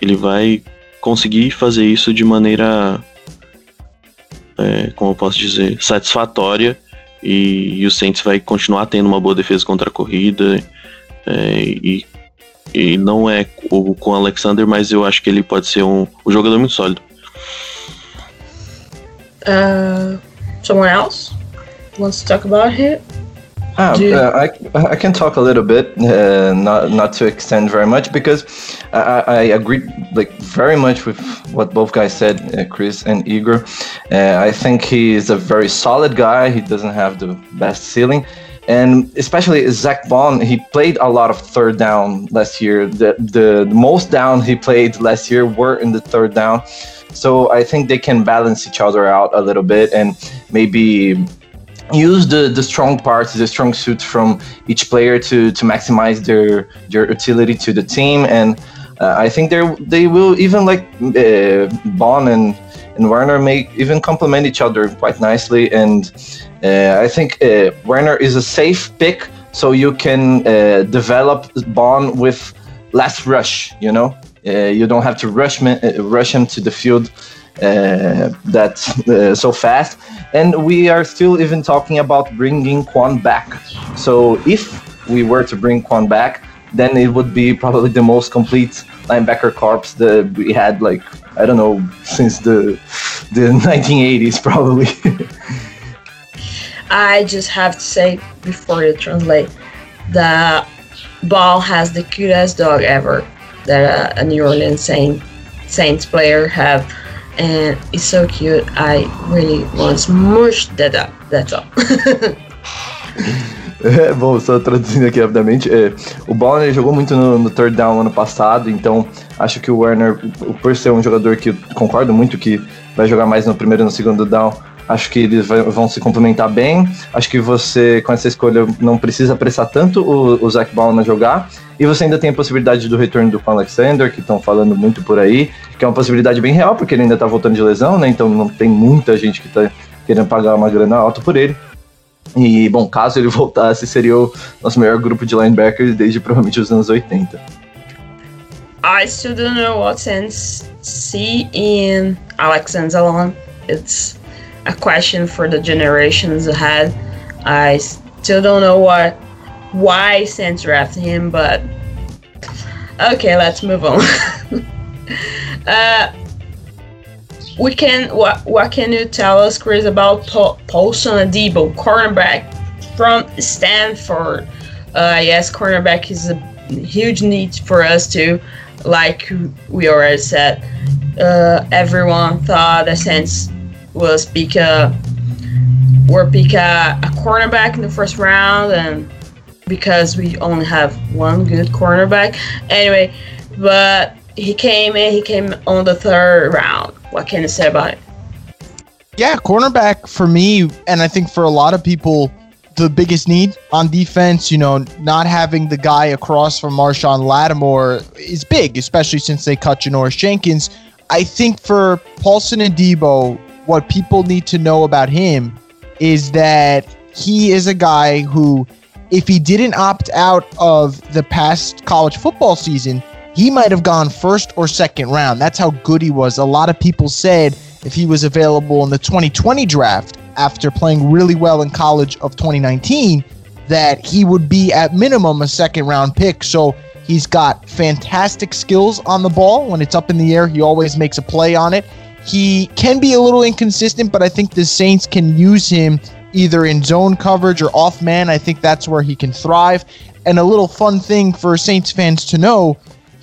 ele vai conseguir fazer isso de maneira é, como eu posso dizer, satisfatória e, e, o Saints vai continuar tendo uma boa defesa contra a corrida é, e, e não é o, com o Alexander, mas eu acho que ele pode ser um, um jogador muito sólido. Uh, someone else wants to talk about it? Ah, uh, I, I can talk a little bit, uh, not not to extend very much, because I, I agree like very much with what both guys said, uh, Chris and Igor. Uh, I think he is a very solid guy. He doesn't have the best ceiling, and especially Zack Baun, he played a lot of third down last year. The, the the most down he played last year were in the third down, so I think they can balance each other out a little bit and maybe use the the strong parts, the strong suits from each player to to maximize their their utility to the team. And uh, I think they they will even like uh, and and Werner may even complement each other quite nicely. And uh, I think uh, Werner is a safe pick, so you can uh, develop Baun with less rush. You know, you don't have to rush rush him to the field uh, that uh, so fast. And we are still even talking about bringing Kwon back. So if we were to bring Kwon back, then it would be probably the most complete linebacker corps that we had, like I don't know, since the the 1980s probably. I just have to say before you translate, the ball has the cutest dog ever that a New Orleans Saint, Saints player have and it's so cute. I really want to smush that up. That's all. É, bom, só traduzindo aqui rapidamente, é, o Ballner jogou muito no, no third down ano passado, então acho que o Werner, por ser um jogador que concordo muito que vai jogar mais no primeiro e no segundo down, acho que eles vai, vão se complementar bem. Acho que você, com essa escolha, não precisa apressar tanto o, o Zach Ballner a jogar. E você ainda tem a possibilidade do retorno do Pan Alexander, que estão falando muito por aí, que é uma possibilidade bem real, porque ele ainda tá voltando de lesão, né? Então não tem muita gente que tá querendo pagar uma grana alta por ele. E, bom, caso ele voltasse, seria o nosso melhor grupo de linebackers desde provavelmente os anos 80. I still don't know what sense see in Alexander alone. It's a question for the generations ahead. I still don't know what why Saints drafted him, but okay, let's move on. uh, we can what what can you tell us, Chris, about Paul, Paulson Adebo, cornerback from Stanford? Uh, yes, cornerback is a huge need for us too. Like we already said, uh, everyone thought the Saints was pick a were pick a, cornerback in the first round, and because we only have one good cornerback, anyway, but he came in, he came on the third round what can you say about it? Yeah, cornerback for me, and I think for a lot of people, the biggest need on defense, you know, not having the guy across from Marshon Lattimore is big, especially since they cut Janoris Jenkins. I think for Paulson Adebo, what people need to know about him is that he is a guy who, if he didn't opt out of the past college football season, he might have gone first or second round. That's how good he was. A lot of people said if he was available in the 2020 draft after playing really well in college of 2019, that he would be at minimum a second round pick. So he's got fantastic skills on the ball. When it's up in the air, he always makes a play on it. He can be a little inconsistent, but I think the Saints can use him either in zone coverage or off man. I think that's where he can thrive. And a little fun thing for Saints fans to know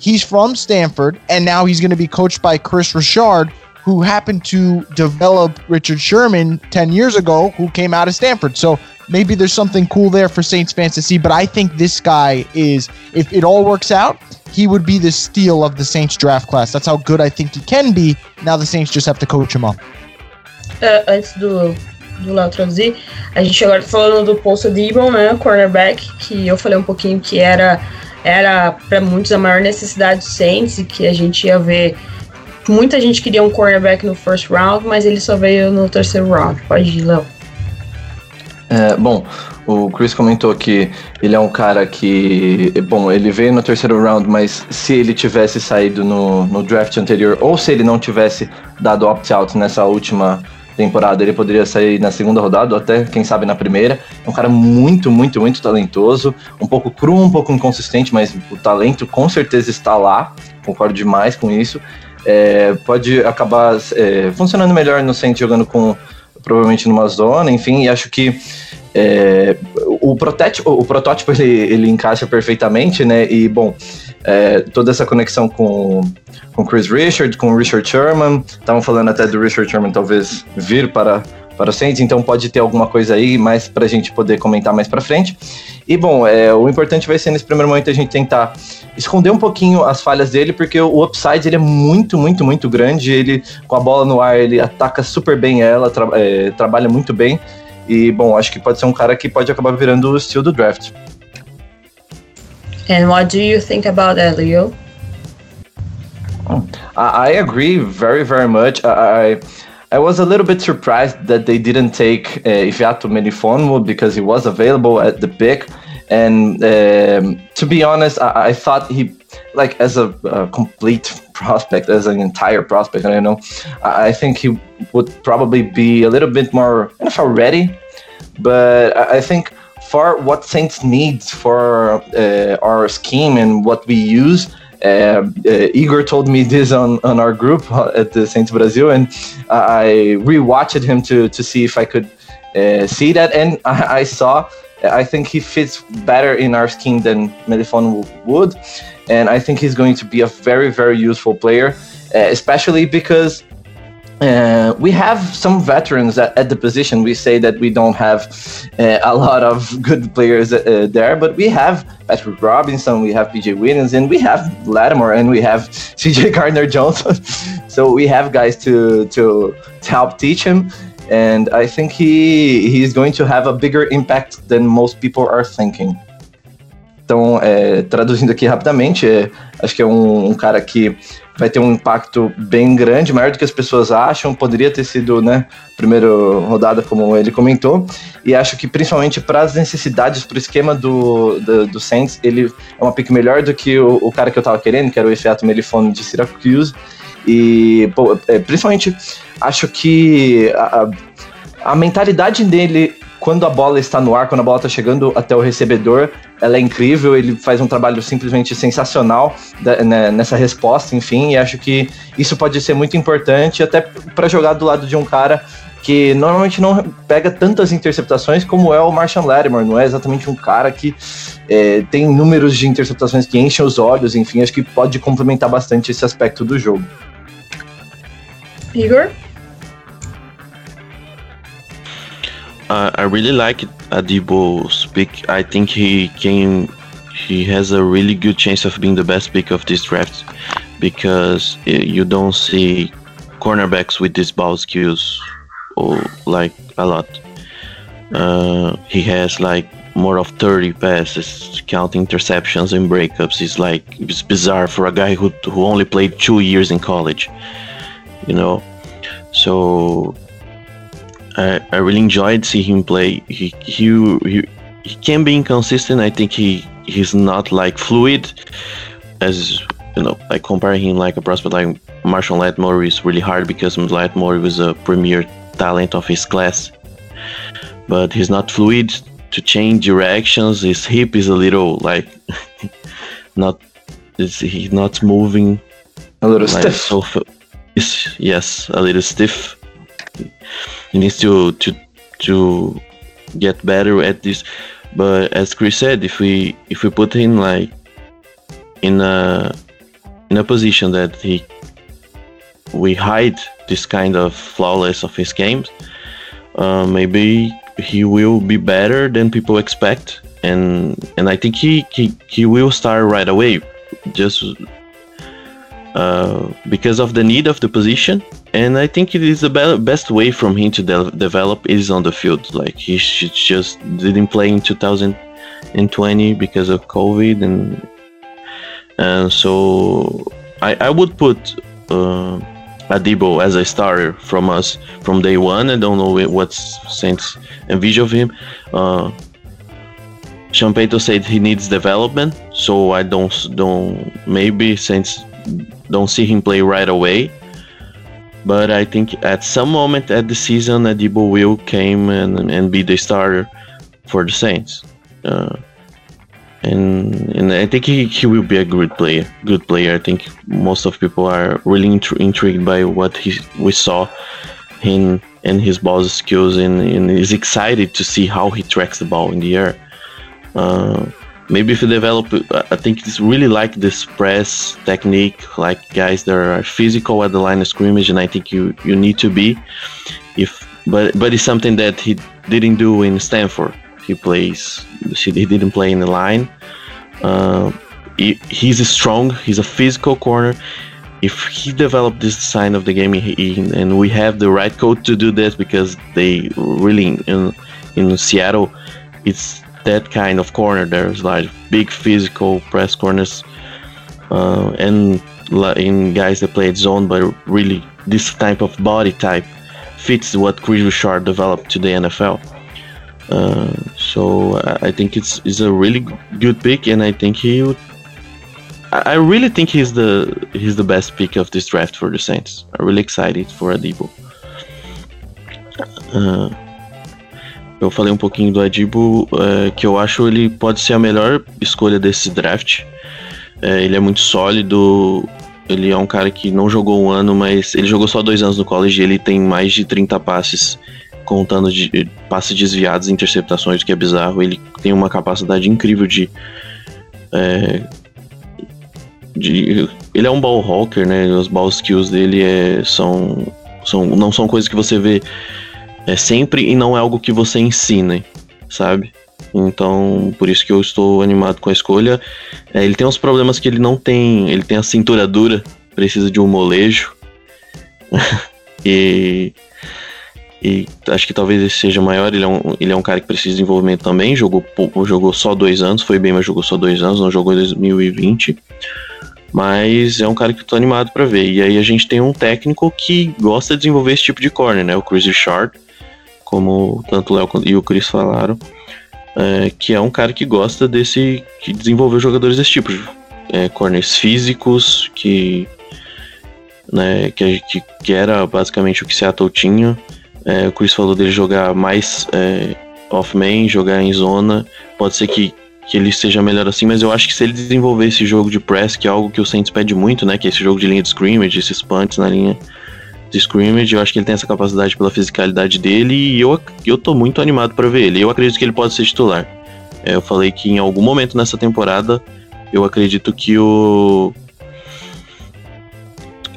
He's from Stanford, and now he's going to be coached by Kris Richard, who happened to develop Richard Sherman 10 years ago, who came out of Stanford. So maybe there's something cool there for Saints fans to see. But I think this guy is, if it all works out, he would be the steal of the Saints draft class. That's how good I think he can be. Now the Saints just have to coach him up. Uh, antes do, do Léo traduzir, a gente agora tá falando do Paulson Dibon, né, cornerback, que eu falei um pouquinho que era era para muitos a maior necessidade do Saints e que a gente ia ver. Muita gente queria um cornerback no first round, mas ele só veio no terceiro round. Pode ir, Léo. É, bom, o Chris comentou que ele é um cara que. Bom, ele veio no terceiro round, mas se ele tivesse saído no, no draft anterior, ou se ele não tivesse dado opt-out nessa última temporada, ele poderia sair na segunda rodada, ou até, quem sabe, na primeira. É um cara muito, muito, muito talentoso. Um pouco cru, um pouco inconsistente, mas o talento com certeza está lá. Concordo demais com isso. É, pode acabar é, funcionando melhor no centro jogando com provavelmente numa zona, enfim, e acho que é, o, protótipo, o protótipo ele, ele encaixa perfeitamente, né? E bom, é, toda essa conexão com com Chris Richard, com Richard Sherman, estavam falando até do Richard Sherman talvez vir para para o Saints, então pode ter alguma coisa aí mais para a gente poder comentar mais para frente. E bom, é, o importante vai ser nesse primeiro momento a gente tentar esconder um pouquinho as falhas dele, porque o upside ele é muito, muito, muito grande. Ele com a bola no ar ele ataca super bem ela, tra é, trabalha muito bem. E, bom, acho que pode ser um cara que pode acabar virando o estilo do draft. And what do you think about that, Leo? I agree very, very much. I I was a little bit surprised that they didn't take uh, Melifonwu because he was available at the pick. And um, to be honest, I, I, thought he, like, as a, a, complete prospect, as an entire prospect, I don't know, I, I think he would probably be a little bit more NFL ready. But I, I think for what Saints needs for uh, our scheme and what we use, uh, uh, Igor told me this on, on our group at the Saints Brazil, and I rewatched him to to see if I could uh, see that, and I, I, saw. I think he fits better in our scheme than Melifon would, and I think he's going to be a very very useful player, especially because uh, we have some veterans at, at, the position. We say that we don't have uh, a lot of good players uh, there, but we have Patrick Robinson, we have PJ Williams, and we have Lattimore, and we have CJ Gardner Johnson. so we have guys to, to to help teach him, and I think he he's going to have a bigger impact than most people are thinking. Então, é, traduzindo aqui rapidamente, é, acho que é um, um, cara que vai ter um impacto bem grande, maior do que as pessoas acham. Poderia ter sido, né, primeira rodada, como ele comentou. E acho que, principalmente para as necessidades, para o esquema do, do, do, Saints, ele é uma pick melhor do que o, o cara que eu estava querendo, que era o Efeto Melifone de Syracuse. E, pô, é, principalmente, acho que a, a mentalidade dele quando a bola está no ar, quando a bola está chegando até o recebedor, ela é incrível, ele faz um trabalho simplesmente sensacional né, nessa resposta, enfim, e acho que isso pode ser muito importante até para jogar do lado de um cara que normalmente não pega tantas interceptações como é o Marshall Lattimore, não é exatamente um cara que é, tem números de interceptações que enchem os olhos, enfim, acho que pode complementar bastante esse aspecto do jogo. Igor? Uh, I really like Adebo's pick. I think he came. He has a really good chance of being the best pick of this draft because uh, you don't see cornerbacks with these ball skills or like a lot. Uh, he has like more of 30 passes, counting interceptions and breakups. It's like it's bizarre for a guy who who only played two years in college, you know. So I, I really enjoyed seeing him play. He, he he he can be inconsistent. I think he he's not like fluid as you know. Like comparing him like a prospect like Marshon Lattimore is really hard because Lattimore was a premier talent of his class, but he's not fluid to change directions. His hip is a little like not. Is he's not moving. A little like, stiff. So, yes, a little stiff he needs to to to get better at this. But as Chris said, if we if we put him like in a in a position that he we hide this kind of flawless of his games, uh, maybe he will be better than people expect, and and I think he he, he will start right away, just uh, because of the need of the position and I think it is the be- best way from him to de- develop is on the field. Like he just didn't play in 2020 because of COVID, and and so I, I would put uh, Adebo as a starter from us from day one. I don't know what's Saints envision of him. Uh, said he needs development, so I don't don't maybe Saints don't see him play right away but I think at some moment at the season, Adebo will came and, and be the starter for the Saints. Uh, and and I think he, he will be a good player. Good player. I think most of people are really intri- intrigued by what he we saw him and his ball skills, and, and is excited to see how he tracks the ball in the air. Uh, maybe if you develop i think it's really like this press technique like guys that are physical at the line of scrimmage and i think you you need to be. If but but it's something that he didn't do in stanford. He plays he didn't play in the line. Uh, he, he's strong he's a physical corner. If he developed this sign of the game he, and we have the right coach to do this because they really in in seattle it's that kind of corner. There's like big physical press corners, uh, and in guys that play zone, but really this type of body type fits what Kris Richard developed to the NFL. Uh, so I think it's it's a really good pick, and I think he would. I really think he's the he's the best pick of this draft for the Saints. I'm really excited for Adebo. Uh, Eu falei um pouquinho do Adibo, é, que eu acho ele pode ser a melhor escolha desse draft. É, ele é muito sólido, ele é um cara que não jogou um ano, mas ele jogou só dois anos no college ele tem mais de 30 passes, contando de passes desviados interceptações, que é bizarro. Ele tem uma capacidade incrível de. É, de ele é um ball hawker, né? Os ball skills dele é, são são, não são coisas que você vê é, sempre e não é algo que você ensine, sabe? Então, por isso que eu estou animado com a escolha. É, ele tem uns problemas que ele não tem. Ele tem a cintura dura, precisa de um molejo. e, e acho que talvez esse seja maior. Ele é, um, ele é um cara que precisa de desenvolvimento também. Jogou pouco, jogou só dois anos, foi bem, mas jogou só dois anos, não jogou em 2020. Mas é um cara que eu tô animado para ver. E aí a gente tem um técnico que gosta de desenvolver esse tipo de corner, né? O Chris Richard, como tanto o Léo e o Chris falaram, é, que é um cara que gosta desse. que desenvolveu jogadores desse tipo. É, corners físicos, que. Né, que, que, que era basicamente o que Seattle tinha. É, o Chris falou dele jogar mais é, off-man, jogar em zona. Pode ser que que ele seja melhor assim, mas eu acho que se ele desenvolver esse jogo de press, que é algo que o Saints pede muito, né, que é esse jogo de linha de scrimmage, esses punts na linha de scrimmage, eu acho que ele tem essa capacidade pela fisicalidade dele e eu, eu tô muito animado para ver ele. Eu acredito que ele pode ser titular. É, eu falei que em algum momento nessa temporada eu acredito que o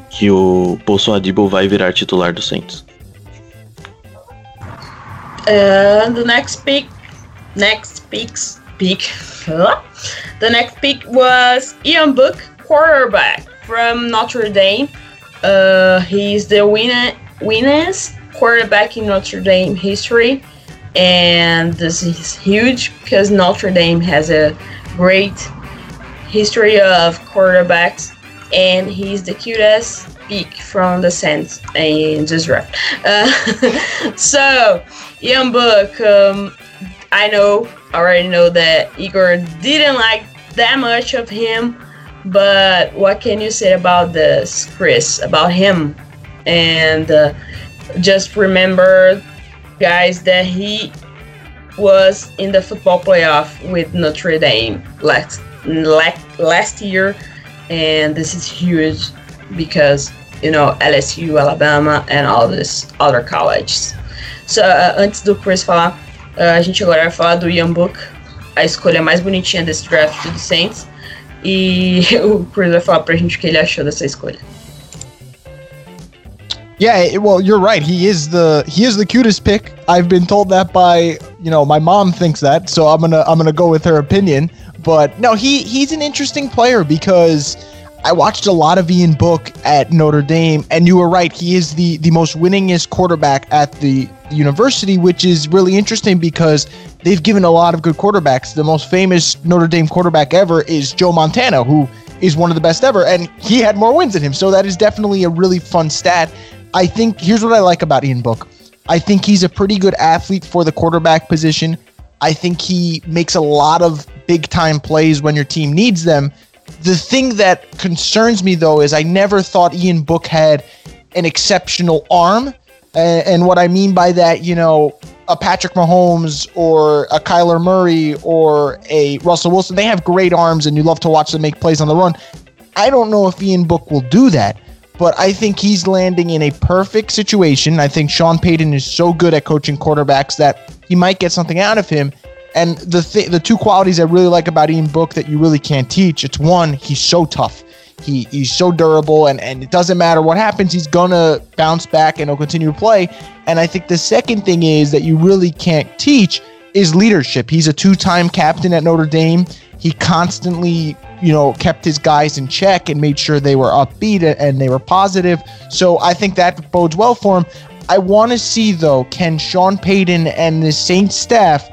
que o Paulson Adibo vai virar titular do Saints. The next pick, next picks pick. the next pick was Ian Book, quarterback from Notre Dame. Uh, he's the winner, winners quarterback in Notre Dame history, and this is huge because Notre Dame has a great history of quarterbacks, and he's the cutest pick from the Saints. In this draft. Uh, so, Ian Book, um, I know already know that Igor didn't like that much of him, but what can you say about this, Chris, about him? And uh, just remember, guys, that he was in the football playoff with Notre Dame last last year, and this is huge because you know LSU, Alabama, and all these other colleges. So uh, antes do Chris falar, Uh, a gente agora vai falar do Ian Book, a escolha mais bonitinha desse draft do Saints. E o vai falar pra gente o que ele achou dessa escolha. Yeah, well, you're right. He is the he is the cutest pick. I've been told that by you know my mom thinks that, so I'm gonna I'm gonna go with her opinion. But no, he he's an interesting player because I watched a lot of Ian Book at Notre Dame, and you were right. He is the the most winningest quarterback at the university, which is really interesting because they've given a lot of good quarterbacks. The most famous Notre Dame quarterback ever is Joe Montana, who is one of the best ever, and he had more wins than him. So that is definitely a really fun stat. I think here's what I like about Ian Book. I think he's a pretty good athlete for the quarterback position. I think he makes a lot of big time plays when your team needs them. The thing that concerns me though is I never thought Ian Book had an exceptional arm. And, what I mean by that, you know, a Patrick Mahomes or a Kyler Murray or a Russell Wilson, they have great arms and you love to watch them make plays on the run. I don't know if Ian Book will do that, but I think he's landing in a perfect situation. I think Sean Payton is so good at coaching quarterbacks that he might get something out of him. And the th- the two qualities I really like about Ian Book that you really can't teach, it's one, he's so tough. He he's so durable and, and it doesn't matter what happens, he's gonna bounce back and he'll continue to play. And I think the second thing is that you really can't teach is leadership. He's a two-time captain at Notre Dame. He constantly, you know, kept his guys in check and made sure they were upbeat and they were positive. So I think that bodes well for him. I want to see though, can Sean Payton and the Saints staff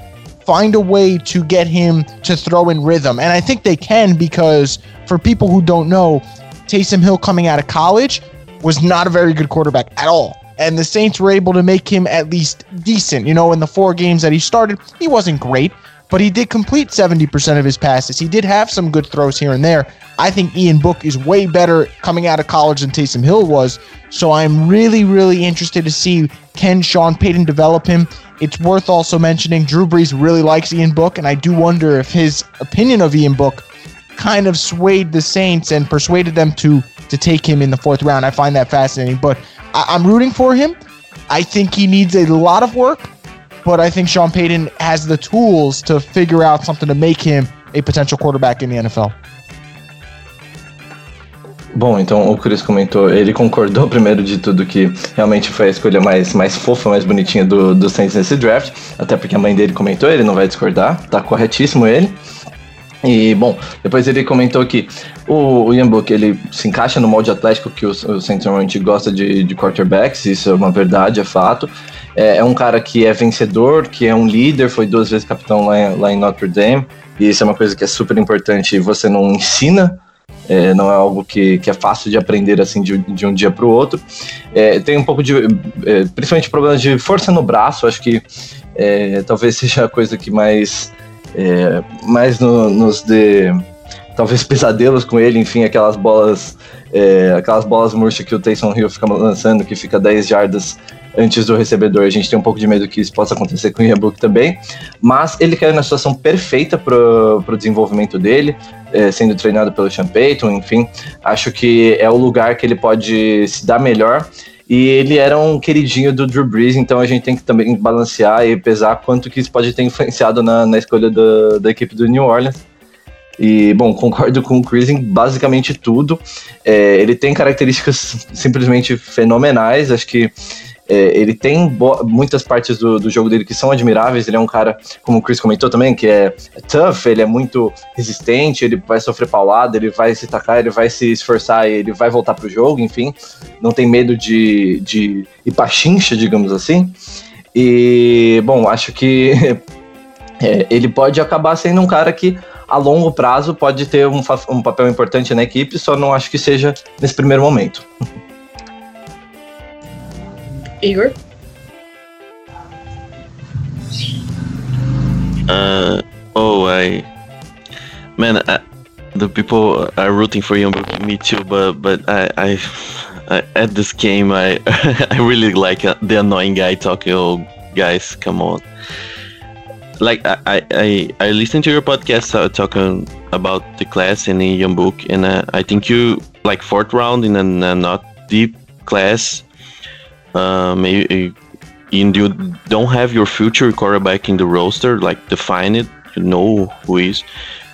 find a way to get him to throw in rhythm? And I think they can because for people who don't know, Taysom Hill coming out of college was not a very good quarterback at all. And the Saints were able to make him at least decent. You know, in the four games that he started, he wasn't great, but he did complete 70% of his passes. He did have some good throws here and there. I think Ian Book is way better coming out of college than Taysom Hill was. So I'm really, really interested to see can Sean Payton develop him. It's worth also mentioning Drew Brees really likes Ian Book, and I do wonder if his opinion of Ian Book kind of swayed the Saints and persuaded them to to take him in the fourth round. I find that fascinating, but I, I'm rooting for him. I think he needs a lot of work, but I think Sean Payton has the tools to figure out something to make him a potential quarterback in the NFL. Bom, então o Chris comentou, ele concordou primeiro de tudo que realmente foi a escolha mais, mais fofa, mais bonitinha do, do Saints nesse draft, até porque a mãe dele comentou, ele não vai discordar, tá corretíssimo ele. E, bom, depois ele comentou que o, Ian Book, ele se encaixa no molde atlético que o, o Saints normalmente gosta de, de quarterbacks, isso é uma verdade, é fato. É, é, um cara que é vencedor, que é um líder, foi duas vezes capitão lá lá em Notre Dame, e isso é uma coisa que é super importante você não ensina é, não é algo que, que é fácil de aprender assim de, de um dia para o outro. É, tem um pouco de, é, principalmente problemas de força no braço, acho que é, talvez seja a coisa que mais, é, mais no, nos dê talvez pesadelos com ele, enfim, aquelas bolas, é, aquelas bolas murchas que o Taysom Hill fica lançando, que fica 10 jardas antes do recebedor. A gente tem um pouco de medo que isso possa acontecer com o Ian Book também, mas ele caiu na situação perfeita para o desenvolvimento dele, é, sendo treinado pelo Sean Payton, enfim. Acho que é o lugar que ele pode se dar melhor. E ele era um queridinho do Drew Brees, então a gente tem que também balancear e pesar quanto que isso pode ter influenciado na, na escolha da, da equipe do New Orleans. E, bom, concordo com o Chris em basicamente tudo. É, ele tem características simplesmente fenomenais. Acho que é, ele tem muitas partes do, do, jogo dele que são admiráveis. Ele é um cara, como o Chris comentou também, que é, tough, ele é muito resistente, ele vai sofrer paulada, ele vai se tacar, ele vai se esforçar, ele vai voltar pro jogo, enfim. Não tem medo de, de ir pra chincha, digamos assim. E, bom, acho que é, ele pode acabar sendo um cara que a longo prazo pode ter um, um papel importante na equipe, só não acho que seja nesse primeiro momento. Igor? Uh, oh, I, man, I, the people are rooting for you, me too. But but I, I, I at this game, I I really like uh, the annoying guy talking. Oh, guys, come on. Like I I I listened to your podcast uh, talking about the class in the young book, and uh, I think you like fourth round in a, a not deep class uh, maybe and you don't have your future quarterback in the roster, like define it, you know who is.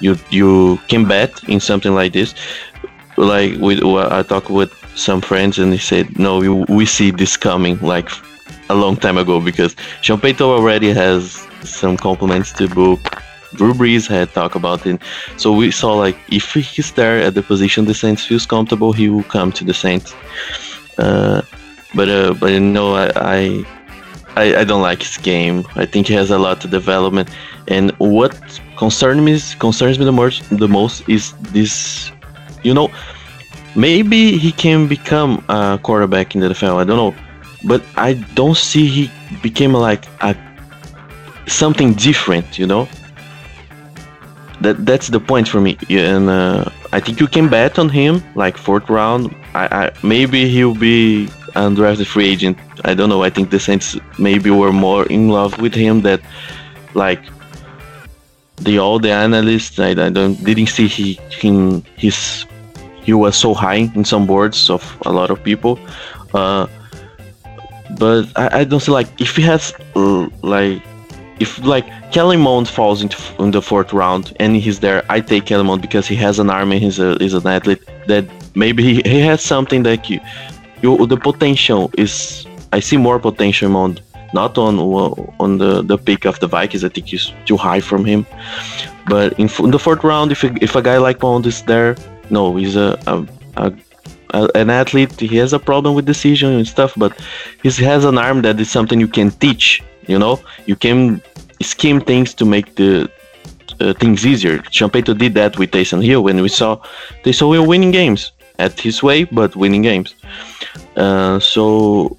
You you can bet in something like this. Like with I talked with some friends and they said, no, we, we see this coming like a long time ago because Sean Payton already has some compliments to book. Drew Brees had talked about it, so we saw like if he's there at the position the Saints feels comfortable, he will come to the Saints. Uh, but uh, but no, I, I I don't like his game. I think he has a lot of development, and what concerns me concerns me the most the most is this. You know, maybe he can become a quarterback in the NFL. I don't know, but I don't see he became like a something different. You know, that that's the point for me. And uh, I think you can bet on him, like fourth round. I, I maybe he'll be undrafted free agent. I don't know. I think the Saints maybe were more in love with him that, like, the all the analysts. I, I don't didn't see he him his he was so high in some boards of a lot of people. Uh, but I, I don't see like if he has like if like Kellen Mond falls into in the fourth round and he's there, I take Kellen Mond because he has an arm and he's a he's an athlete that maybe he, he has something that you, you the potential is I see more potential on not on on the the pick of the Vikings. I think he's too high from him. But in, in the fourth round, if if a guy like Mond is there, no, he's a, a, a an athlete he has a problem with decision and stuff but he has an arm that is something you can teach you know you can scheme things to make the uh, things easier. Champeito did that with Taysom Hill when we saw Taysom Hill winning games at his way, but winning games. Uh, so,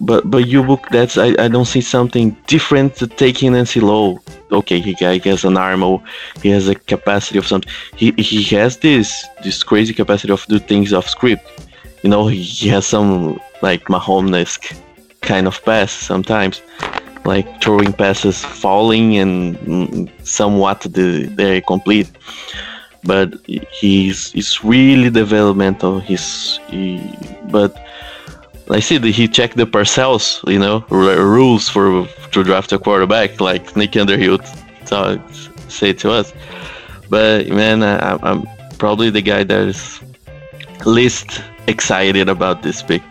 but but you book that's I, I don't see something different to take in Nancy Low. Okay, he, he has an arm, or he has a capacity of something. He he has this this crazy capacity of do things off script. You know, he, he has some like Mahomes kind of pass sometimes like throwing passes falling and somewhat the, they're complete but he's he's really developmental he's he, but I see that he checked the Parcells, you know, rules for to draft a quarterback, like Nick Underhill talk, say to us. But man, I, am probably the guy that is least excited about this pick.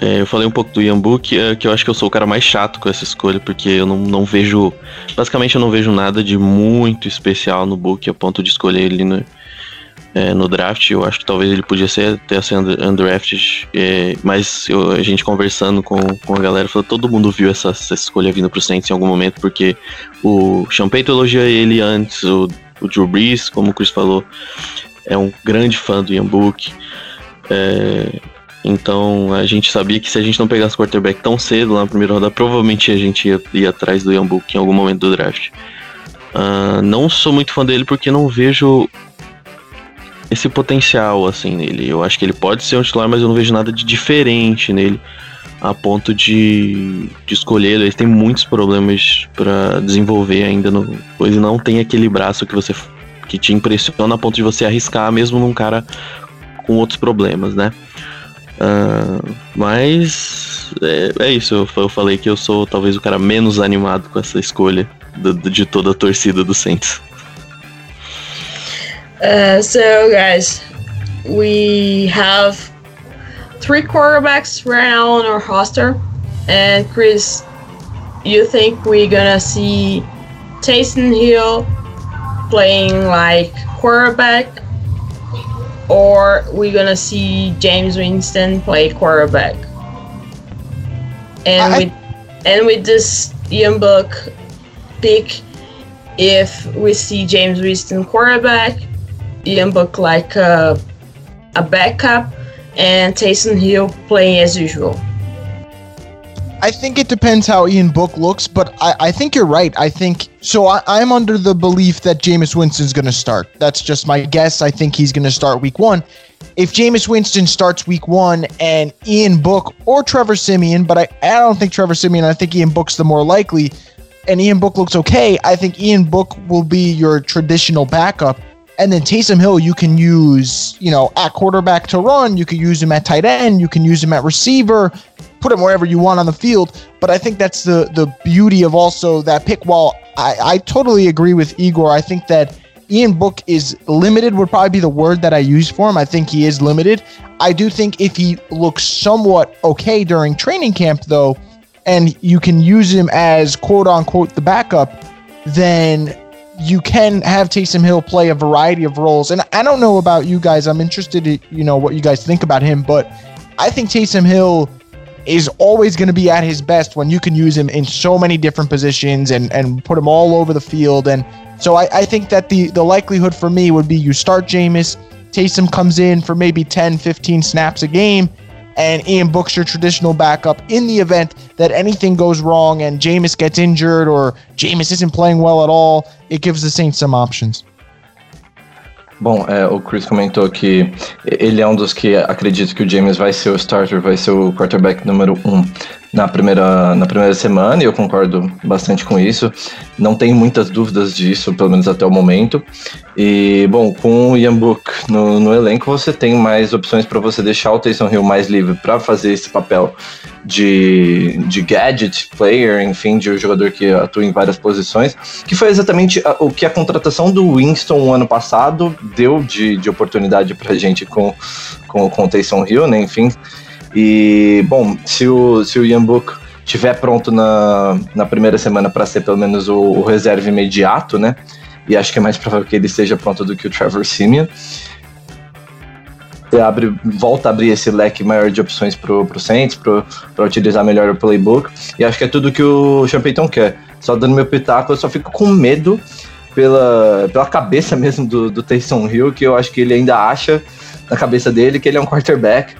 É, eu falei um pouco do Ian Book, é, que eu acho que eu sou o cara mais chato com essa escolha, porque eu não, não vejo. Basicamente, eu não vejo nada de muito especial no Book a ponto de escolher ele no, é, no draft. Eu acho que talvez ele podia ser até ser undrafted, é, mas eu, a gente conversando com, com a galera, falou, todo mundo viu essa, essa escolha vindo pro Saints em algum momento, porque o Champeito elogia ele antes, o, o Drew Brees, como o Chris falou, é um grande fã do Ian Book. É, então a gente sabia que se a gente não pegasse quarterback tão cedo lá na primeira rodada, provavelmente a gente ia, ia atrás do Book em algum momento do draft. Uh, não sou muito fã dele porque não vejo esse potencial assim nele. Eu acho que ele pode ser um titular, mas eu não vejo nada de diferente nele a ponto de, de escolher. Ele tem muitos problemas para desenvolver ainda, no, pois não tem aquele braço que você que te impressiona a ponto de você arriscar mesmo num cara com outros problemas, né? Uh, mas é, é, isso, eu, eu, falei que eu sou talvez o cara menos animado com essa escolha do, de toda a torcida do Saints. Uh, so, guys, we have three quarterbacks right now on our roster. And, Chris, you think we're gonna see Taysom Hill playing like quarterback or we're gonna see Jameis Winston play quarterback. And I, with and with this Ian Book pick, if we see Jameis Winston quarterback, Ian Book like a, a backup, and Taysom Hill playing as usual. I think it depends how Ian Book looks, but I, I think you're right. I think so. I, am under the belief that Jameis Winston's going to start. That's just my guess. I think he's going to start week one. If Jameis Winston starts week one and Ian Book or Trevor Siemian, but I, I don't think Trevor Siemian, I think Ian Book's the more likely, and Ian Book looks okay, I think Ian Book will be your traditional backup. And then Taysom Hill, you can use, you know, at quarterback to run. You can use him at tight end. You can use him at receiver put him wherever you want on the field. But I think that's the the beauty of also that pick. While I, I totally agree with Igor, I think that Ian Book is limited would probably be the word that I use for him. I think he is limited. I do think if he looks somewhat okay during training camp though, and you can use him as quote unquote the backup, then you can have Taysom Hill play a variety of roles. And I don't know about you guys. I'm interested in, you know, what you guys think about him, but I think Taysom Hill is always going to be at his best when you can use him in so many different positions and, and put him all over the field. And so I, I think that the, the likelihood for me would be you start Jameis, Taysom comes in for maybe 10, 15 snaps a game, and Ian Book's your traditional backup in the event that anything goes wrong and Jameis gets injured or Jameis isn't playing well at all. It gives the Saints some options. Bom, é, o Chris comentou que ele é um dos que acredita que o James vai ser o starter, vai ser o quarterback número um na primeira, na primeira semana, e eu concordo bastante com isso. Não tem muitas dúvidas disso, pelo menos até o momento. E, bom, com o Ian Book no, no elenco, você tem mais opções para você deixar o Taysom Hill mais livre para fazer esse papel de, de gadget player, enfim, de um jogador que atua em várias posições, que foi exatamente o que a contratação do Winston ano passado deu de, de oportunidade para gente com, com, com o Taysom Hill, né, enfim. E, bom, se o, se o Ian Book estiver pronto na, na primeira semana para ser pelo menos o, o reserva imediato, né, e acho que é mais provável que ele esteja pronto do que o Trevor Simeon, abre, volta a abrir esse leque maior de opções pro, pro Saints, para utilizar melhor o playbook. E acho que é tudo que o Sean Payton quer. Só dando meu pitaco, eu só fico com medo pela, pela cabeça mesmo do, do Taysom Hill, que eu acho que ele ainda acha na cabeça dele que ele é um quarterback.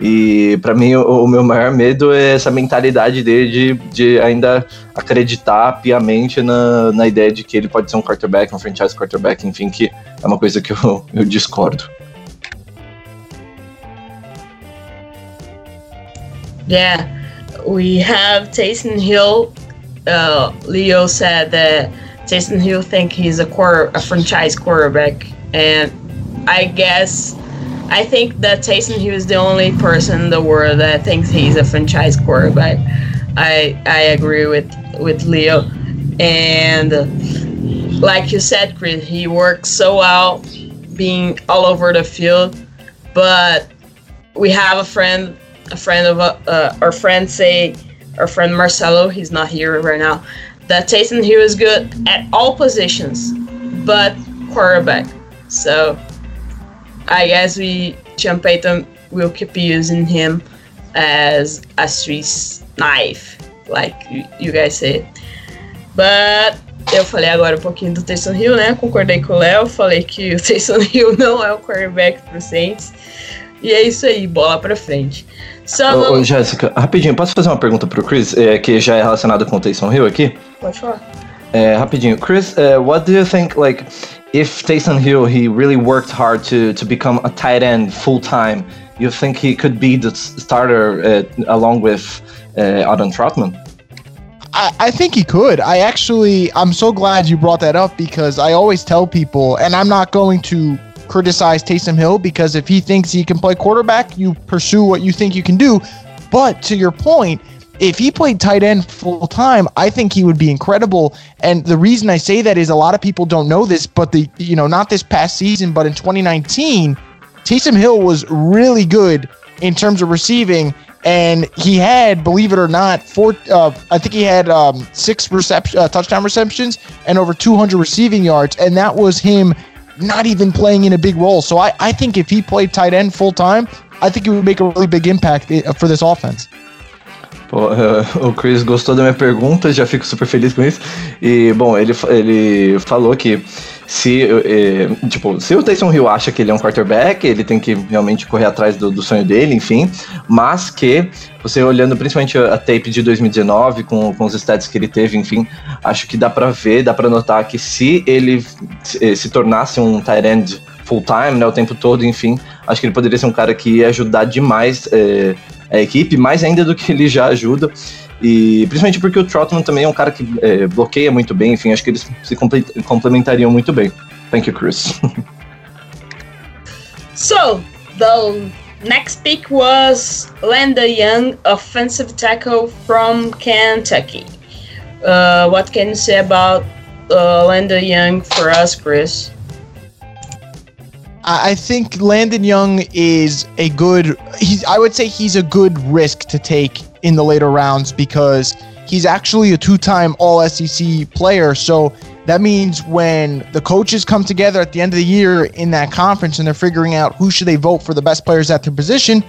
E para mim o, o, meu maior medo é essa mentalidade dele de, de ainda acreditar piamente na, na ideia de que ele pode ser um quarterback, um franchise quarterback, enfim, que é uma coisa que eu, eu discordo. Yeah, we have Taysom Hill. Uh, Leo said that Taysom Hill think he's a quarter, a franchise quarterback, and I guess I think that Taysom Hill is the only person in the world that thinks he's a franchise quarterback. I I agree with with Leo, and like you said, Chris, he works so well being all over the field. But we have a friend, a friend of uh, our friend say, our friend Marcelo, he's not here right now, that Taysom Hill is good at all positions, but quarterback. So I guess we Sean Payton will keep using him as a Swiss knife, like you, guys say. But eu falei agora um pouquinho do Taysom Hill, né? Concordei com o Léo, falei que o Taysom Hill não é o quarterback pro Saints. E é isso aí, bola pra frente. Só ô, ô, Jéssica, rapidinho, posso fazer uma pergunta pro Chris, é, que já é relacionada com o Taysom Hill aqui? Pode falar. É, rapidinho, Chris, uh, what do you think, like, if Taysom Hill, he really worked hard to, to become a tight end full time, you think he could be the starter uh, along with uh, Adam Trautman? I, I think he could. I actually, I'm so glad you brought that up because I always tell people, and I'm not going to criticize Taysom Hill because if he thinks he can play quarterback, you pursue what you think you can do. But to your point, if he played tight end full time, I think he would be incredible. And the reason I say that is a lot of people don't know this, but the you know not this past season, but in 2019, Taysom Hill was really good in terms of receiving, and he had, believe it or not, four. Uh, I think he had um, six reception, uh, touchdown receptions and over 200 receiving yards, and that was him not even playing in a big role. So I, I think if he played tight end full time, I think it would make a really big impact eh, for this offense. Pô, o Chris gostou da minha pergunta, já fico super feliz com isso. E, bom, ele, ele falou que se, eh, tipo, se o Taysom Hill acha que ele é um quarterback, ele tem que realmente correr atrás do, do, sonho dele, enfim. Mas que, você olhando principalmente a tape de 2019, com, com os stats que ele teve, enfim, acho que dá para ver, dá para notar que se ele se, se tornasse um tight end full time, né, o tempo todo, enfim, acho que ele poderia ser um cara que ia ajudar demais eh, a equipe, mais ainda do que ele já ajuda. E principalmente porque o Trotman também é um cara que é, bloqueia muito bem, enfim, acho que eles se complementariam muito bem. Thank you, Chris. so, the next pick was Landa Young, offensive tackle from Kentucky. Uh, what can you say about uh, Landa Young for us, Chris? I think Landon Young is a good. He's. I would say he's a good risk to take in the later rounds because he's actually a two-time All-SEC player. So that means when the coaches come together at the end of the year in that conference and they're figuring out who should they vote for the best players at their position,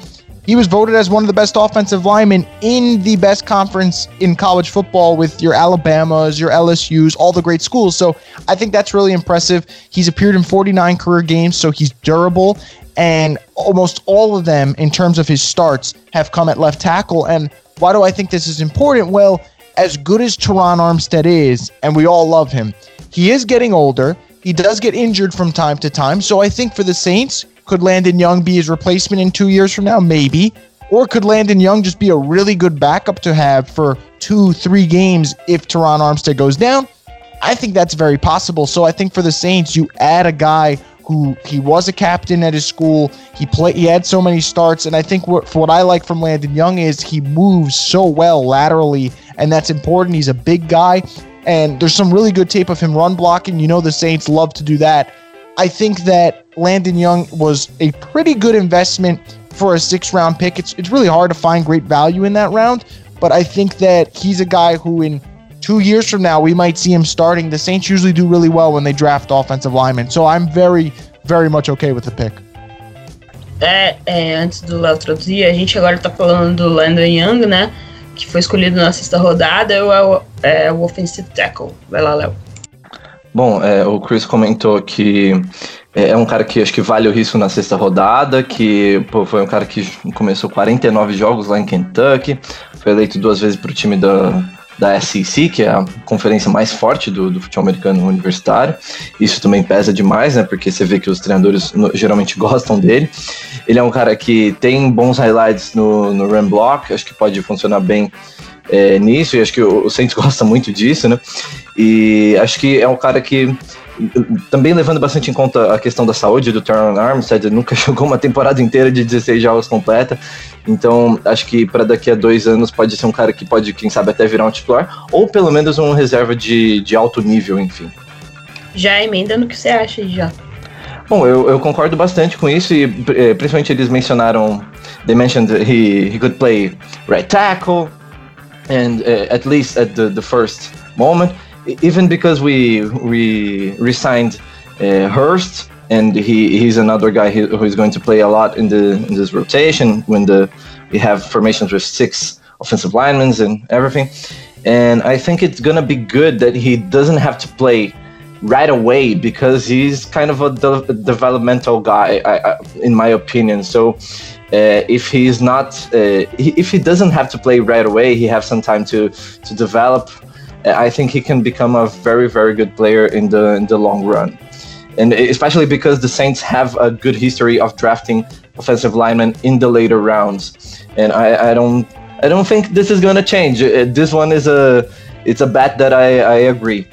he was voted as one of the best offensive linemen in the best conference in college football with your Alabamas, your LSUs, all the great schools. So I think that's really impressive. He's appeared in 49 career games, so he's durable. And almost all of them, in terms of his starts, have come at left tackle. And why do I think this is important? Well, as good as Terron Armstead is, and we all love him, he is getting older. He does get injured from time to time. So I think for the Saints, could Landon Young be his replacement in two years from now? Maybe. Or could Landon Young just be a really good backup to have for two, three games if Terron Armstead goes down? I think that's very possible. So I think for the Saints, you add a guy who he was a captain at his school. He played. He had so many starts, and I think what for what I like from Landon Young is he moves so well laterally, and that's important. He's a big guy, and there's some really good tape of him run blocking. You know the Saints love to do that. I think that Landon Young was a pretty good investment for a six round pick. It's, it's really hard to find great value in that round, but I think that he's a guy who, in two years from now, we might see him starting. The Saints usually do really well when they draft offensive linemen, so I'm very, very much okay with the pick. É, é, antes do Léo traduzir, a gente agora tá falando do Landon Young, né? Que foi escolhido na sexta rodada, é o, é o offensive tackle. Vai lá, Léo. Bom, é, o Chris comentou que é, é um cara que acho que vale o risco na sexta rodada, que pô, foi um cara que começou 49 jogos lá em Kentucky, foi eleito duas vezes para o time da, da SEC, que é a conferência mais forte do, do, futebol americano universitário. Isso também pesa demais, né? Porque você vê que os treinadores geralmente gostam dele. Ele é um cara que tem bons highlights no, no run block, acho que pode funcionar bem é, nisso, e acho que o, o Saints gosta muito disso, né? E acho que é um cara que também levando bastante em conta a questão da saúde do Terran Armstead, ele nunca jogou uma temporada inteira de 16 jogos completa, então acho que para daqui a dois anos pode ser um cara que pode, quem sabe, até virar um titular, ou pelo menos um reserva de, de alto nível, enfim. já emenda no que você acha já. Bom, eu, eu concordo bastante com isso e eh, principalmente eles mencionaram, they mentioned he, he could play right tackle and uh, at least at the, the first moment, even because we we resigned uh, Hurst and he, he's another guy who is going to play a lot in the in this rotation when the we have formations with six offensive linemen and everything. And I think it's gonna be good that he doesn't have to play right away because he's kind of a de- developmental guy, I, I, in my opinion. So uh, if he's not, uh, he, if he doesn't have to play right away, he has some time to to develop. I think he can become a very very good player in the in the long run, and especially because the Saints have a good history of drafting offensive linemen in the later rounds, and I, I don't I don't think this is gonna change. Uh, This one is a it's a bet that I, I agree.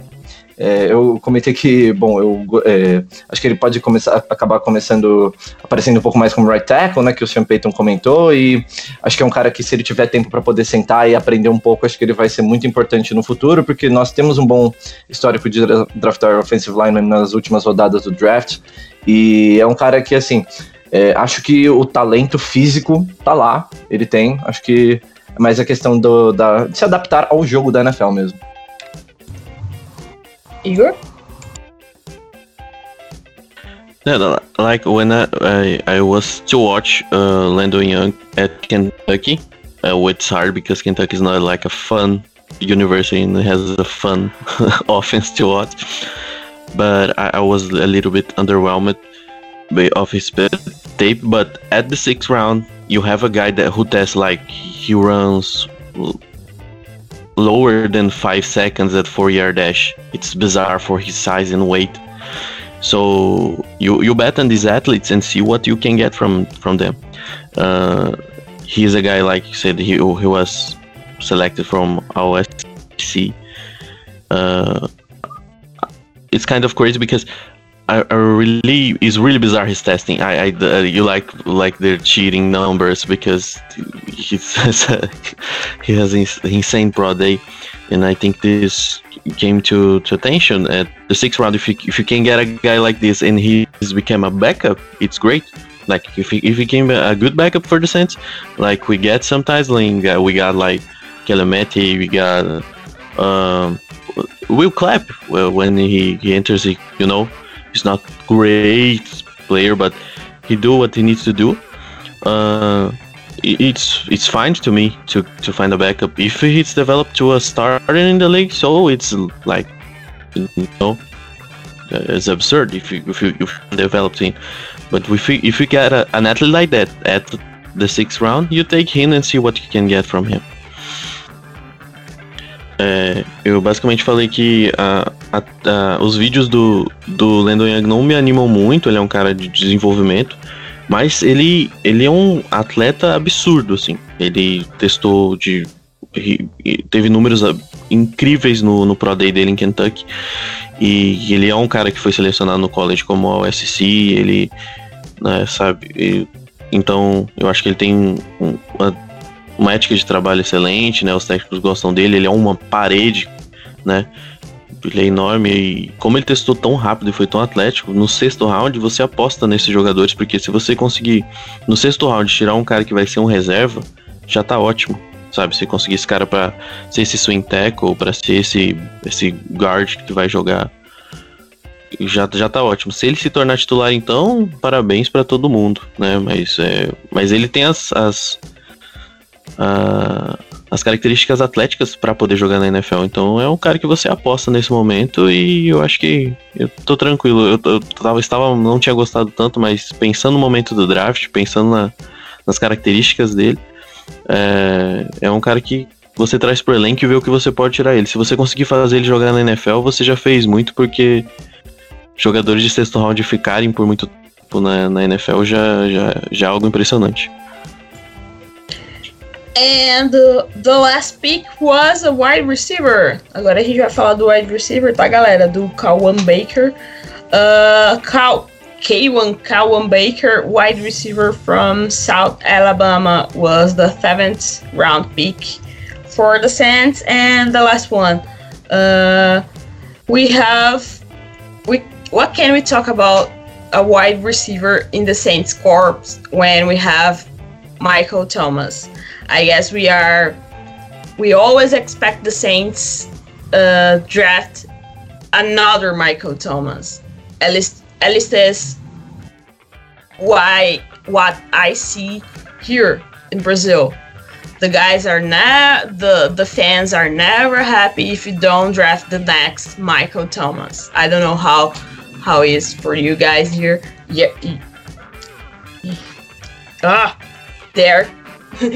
É, eu comentei que, bom, eu é, acho que ele pode começar, acabar começando, aparecendo um pouco mais como right tackle, né, que o Sean Payton comentou, e acho que é um cara que se ele tiver tempo para poder sentar e aprender um pouco, acho que ele vai ser muito importante no futuro, porque nós temos um bom histórico de dra- draftar offensive lineman nas últimas rodadas do draft, e é um cara que, assim, é, acho que o talento físico tá lá, ele tem, acho que é mais a questão do, da, de se adaptar ao jogo da NFL mesmo. Yeah, like when I, I, I was to watch uh, Landon Young at Kentucky, uh, it's hard because Kentucky is not like a fun university and has a fun offense to watch. But I, I was a little bit underwhelmed by of his tape. But at the sixth round, you have a guy that who tests like he runs lower than five seconds at four yard dash. It's bizarre for his size and weight. So you you bet on these athletes and see what you can get from from them. Uh, he's a guy like you said he he was selected from OSC. Uh, it's kind of crazy because I, I really it's really bizarre his testing. I, I uh, you like like they're cheating numbers because he has he has an insane pro day, and I think this came to, to attention at the sixth round. If you if you can get a guy like this and he's become a backup, it's great. Like if he if he became a good backup for the Saints, like we get sometimes like uh, we got like Calameti, we got um, Will Clapp well, when he, he enters. He, you know, he's not great player, but he do what he needs to do. Uh, it's it's fine to me to, to find a backup. If he's developed to a starter in the league, so it's like you know uh, it's absurd if you if you, if you develop him. But if you, if you get a, an athlete like that at the sixth round, you take him and see what you can get from him. É, eu basicamente falei que a- a- a- os vídeos do, do Landon Young não me animam muito, ele é um cara de desenvolvimento, mas ele, ele é um atleta absurdo, assim. Ele testou de. Teve números ah, incríveis no, no Pro Day dele em Kentucky. E ele é um cara que foi selecionado no college como o SC, ele. né, sabe? e- então, eu acho que ele tem um- uma uma ética de trabalho excelente, né? Os técnicos gostam dele, ele é uma parede, né? Ele é enorme e como ele testou tão rápido e foi tão atlético, no sexto round você aposta nesses jogadores, porque se você conseguir no sexto round tirar um cara que vai ser um reserva, já tá ótimo, sabe? Se conseguir esse cara pra ser esse swing tackle, pra ser esse, esse guard que vai jogar, já, já tá ótimo. Se ele se tornar titular, então, parabéns pra todo mundo, né? Mas, é, mas ele tem as, as as características atléticas para poder jogar na NFL. Então é um cara que você aposta nesse momento e eu acho que eu tô tranquilo. Eu, eu tava, estava, não tinha gostado tanto, mas pensando no momento do draft, pensando na- nas características dele, é, é um cara que você traz pro elenco e vê o que você pode tirar ele. Se você conseguir fazer ele jogar na NFL, você já fez muito, porque jogadores de sexto round ficarem por muito tempo na, na NFL já, já, já é algo impressionante. And the, last pick was a wide receiver. Agora a gente vai falar do wide receiver, tá, galera? Do Kawaan Baker. Uh, Cal K1 Kawaan Baker, wide receiver from South Alabama, was the seventh round pick for the Saints. And the last one, uh, we have we what can we talk about a wide receiver in the Saints corps when we have Michael Thomas? I guess we are we always expect the Saints uh, draft another Michael Thomas. At least at least is why what I see here in Brazil. The guys are not the the fans are never happy if you don't draft the next Michael Thomas. I don't know how how it is for you guys here. Yeah. Ah, there.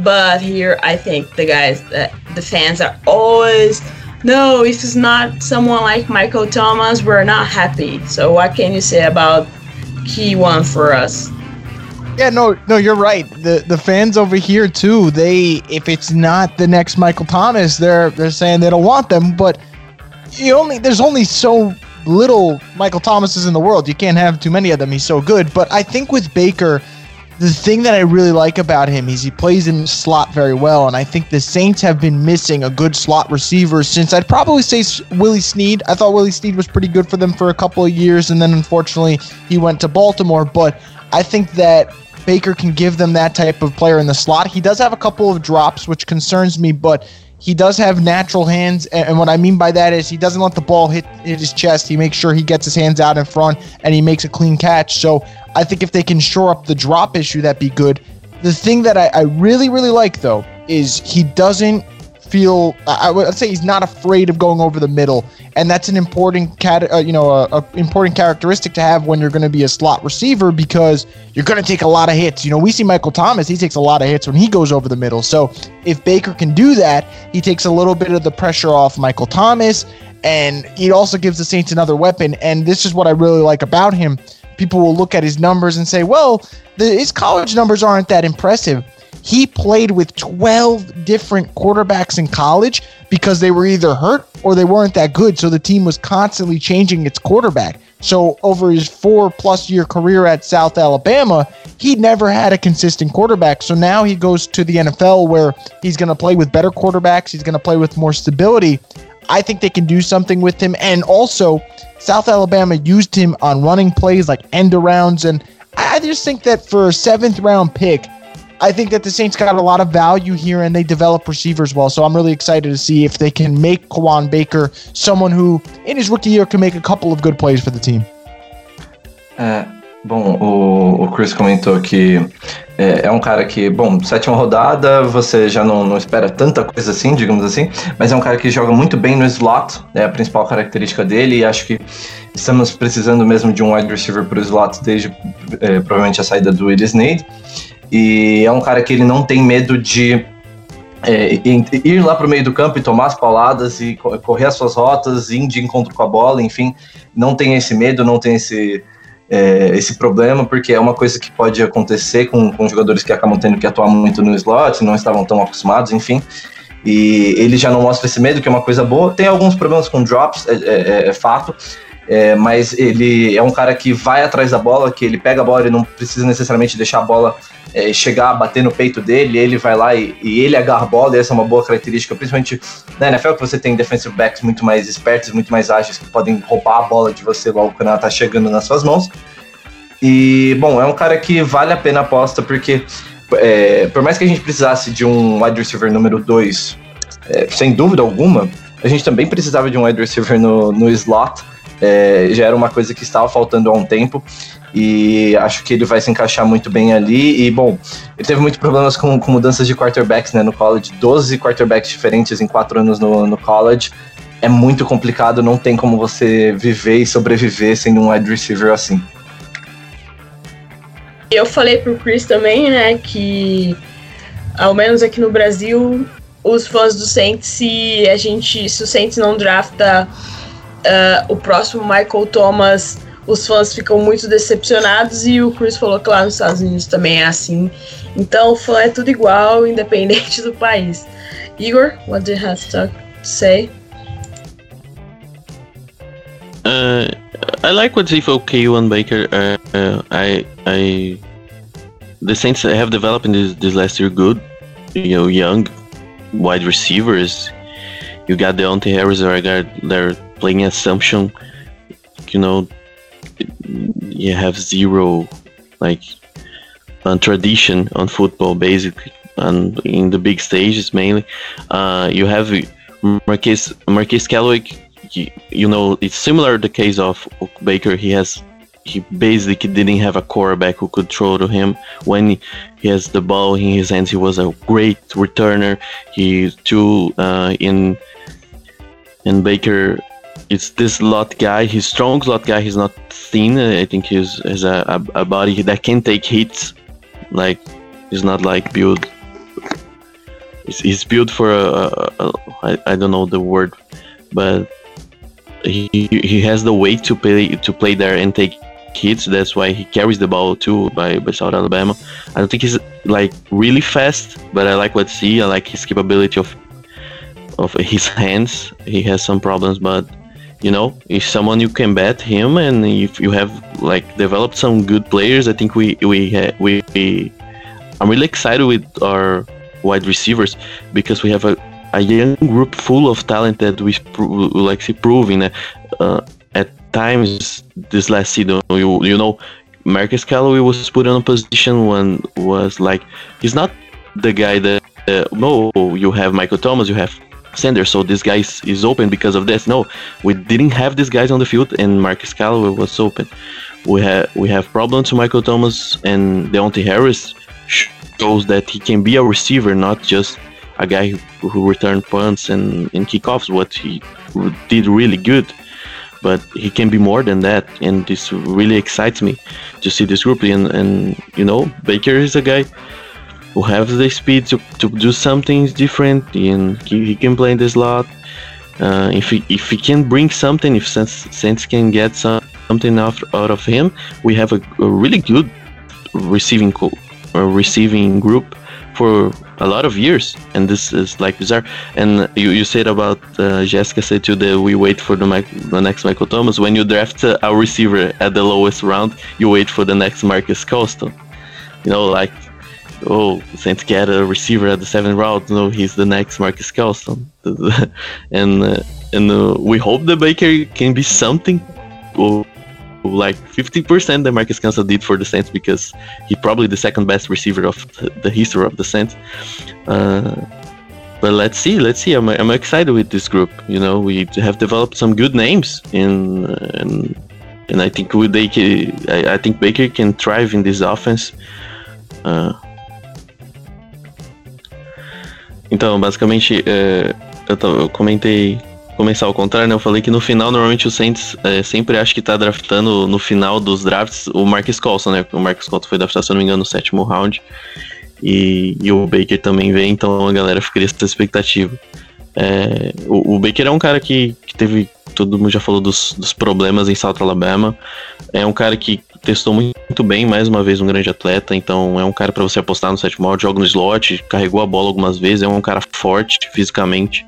but here I think the guys that the fans are always no, if it's not someone like Michael Thomas, we're not happy. So what can you say about key one for us? Yeah, no, no, you're right. The the fans over here too. They, if it's not the next Michael Thomas, they're they're saying they don't want them. But you only there's only so little Michael Thomases in the world. You can't have too many of them. He's so good. But I think with Baker, the thing that I really like about him is he plays in slot very well, and I think the Saints have been missing a good slot receiver since I'd probably say Willie Snead. I thought Willie Snead was pretty good for them for a couple of years, and then unfortunately he went to Baltimore. But I think that Baker can give them that type of player in the slot. He does have a couple of drops, which concerns me, but he does have natural hands. And what I mean by that is he doesn't let the ball hit, hit his chest. He makes sure he gets his hands out in front and he makes a clean catch. So I think if they can shore up the drop issue, that'd be good. The thing that I, I really, really like, though, is he doesn't feel I would say he's not afraid of going over the middle, and that's an important cat uh, you know a, a, important characteristic to have when you're going to be a slot receiver because you're going to take a lot of hits. You know, we see Michael Thomas; he takes a lot of hits when he goes over the middle. So if Baker can do that, he takes a little bit of the pressure off Michael Thomas, and he also gives the Saints another weapon. And this is what I really like about him. People will look at his numbers and say, "Well, the, his college numbers aren't that impressive." He played with 12 different quarterbacks in college because they were either hurt or they weren't that good. So the team was constantly changing its quarterback. So over his four plus year career at South Alabama, he never had a consistent quarterback. So now he goes to the NFL where he's going to play with better quarterbacks. He's going to play with more stability. I think they can do something with him. And also, South Alabama used him on running plays like end arounds. And I just think that for a seventh round pick, I think that the Saints got a lot of value here and they develop receivers well. So I'm really excited to see if they can make Kawaan Baker someone who, in his rookie year, can make a couple of good plays for the team. É, bom, o, o Chris comentou que é, é, um cara que, bom, sétima rodada, você já não, não espera tanta coisa assim, digamos assim, mas é um cara que joga muito bem no slot, é a principal característica dele, e acho que estamos precisando mesmo de um wide receiver para o slot desde é, provavelmente a saída do Willis Snead. E é um cara que ele não tem medo de é, ir lá para o meio do campo e tomar as pauladas e correr as suas rotas, ir de encontro com a bola, enfim, não tem esse medo, não tem esse, é, esse problema, porque é uma coisa que pode acontecer com, com jogadores que acabam tendo que atuar muito no slot, não estavam tão acostumados, enfim. E ele já não mostra esse medo, que é uma coisa boa. Tem alguns problemas com drops, é, é, é fato, é, mas ele é um cara que vai atrás da bola, que ele pega a bola e não precisa necessariamente deixar a bola é, chegar, bater no peito dele, ele vai lá e, e, ele agarra a bola, e essa é uma boa característica, principalmente na NFL, que você tem defensive backs muito mais espertos, muito mais ágeis, que podem roubar a bola de você logo quando ela tá chegando nas suas mãos. E, bom, é um cara que vale a pena a aposta, porque é, por mais que a gente precisasse de um wide receiver número 2, é, sem dúvida alguma, a gente também precisava de um wide receiver no, no slot, é, já era uma coisa que estava faltando há um tempo e acho que ele vai se encaixar muito bem ali. E, bom, ele teve muitos problemas com, com mudanças de quarterbacks né, no college 12 quarterbacks diferentes em quatro anos no, no college. É muito complicado, não tem como você viver e sobreviver sendo um wide receiver assim. Eu falei pro Chris também, né, que ao menos aqui no Brasil, os fãs do Saints, se a gente, se o Saints não drafta uh, o próximo Michael Thomas, os fãs ficam muito decepcionados e o Chris falou que lá nos Estados Unidos também é assim. Então, fã é tudo igual, independente do país. Igor, what do you have to say? Uh, I like what Zifo KU and Baker. Uh, uh, I, I, the Saints have developed in this, this last year good, you know, young wide receivers. You got Deontay Harris, or I got playing assumption you know you have zero like tradition on football basically and in the big stages mainly. Uh, you have Marquez Marquez Callaway you, you know it's similar the case of Baker. He has he basically didn't have a quarterback who could throw to him. When he has the ball in his hands he was a great returner. He too uh, in in Baker it's this lot guy. He's strong lot guy. He's not thin. Uh, I think he's has a, a, body that can take hits. Like he's not like built. He's, he's built for a, a, a I, I don't know the word, but he he has the weight to play to play there and take hits. That's why he carries the ball too by, by South Alabama. I don't think he's like really fast, but I like what see. I like his capability of of his hands. He has some problems, but you know, if someone you can bet him, and if you have like developed some good players, I think we we we, we I'm really excited with our wide receivers because we have a, a young group full of talent that we, like see proving uh, at times this last season. You you know, Marquez Callaway was put in a position when was like he's not the guy that uh, no you have Michael Thomas, you have Sanders. So this guy is, is open because of this. No, we didn't have these guys on the field, and Marquez Callaway was open. We have we have problems to Michael Thomas and Deonte Harris shows that he can be a receiver, not just a guy who, who returned punts and, and kickoffs. What he did really good, but he can be more than that, and this really excites me to see this group. And and you know, Baker is a guy who have the speed to, to do something different and he, he can play in the slot. Uh, if he if he can bring something, if Saints can get some, something out, out of him, we have a, a really good receiving co- receiving group for a lot of years, and this is like bizarre. And you, you said about uh, Jessica said to that we wait for the, the next Michael Thomas. When you draft a receiver at the lowest round, you wait for the next Marques Colston. You know, like oh, Saints get a receiver at the seventh round. No, he's the next Marques Colston, and uh, and uh, we hope the Baker can be something oh, like 50% that Marques Colston did for the Saints because he's probably the second best receiver of the history of the Saints. Uh, but let's see, let's see. I'm, I'm excited with this group. You know, we have developed some good names in. in and I think they I, I think Baker can thrive in this offense. Uh, Então, basicamente, é, eu, eu, comentei começar ao contrário, né? Eu falei que no final, normalmente o Saints é, sempre acha que tá draftando no final dos drafts o Marcus Colson, né? O Marcus Colson foi draftado, se eu não me engano, no sétimo round. E, e o Baker também vem, então a galera fica essa expectativa. É, o, o, Baker é um cara que, que teve. Todo mundo já falou dos, dos problemas em South Alabama. É um cara que testou muito bem, mais uma vez um grande atleta, então é um cara para você apostar no sétimo round, joga no slot, carregou a bola algumas vezes, é um cara forte fisicamente.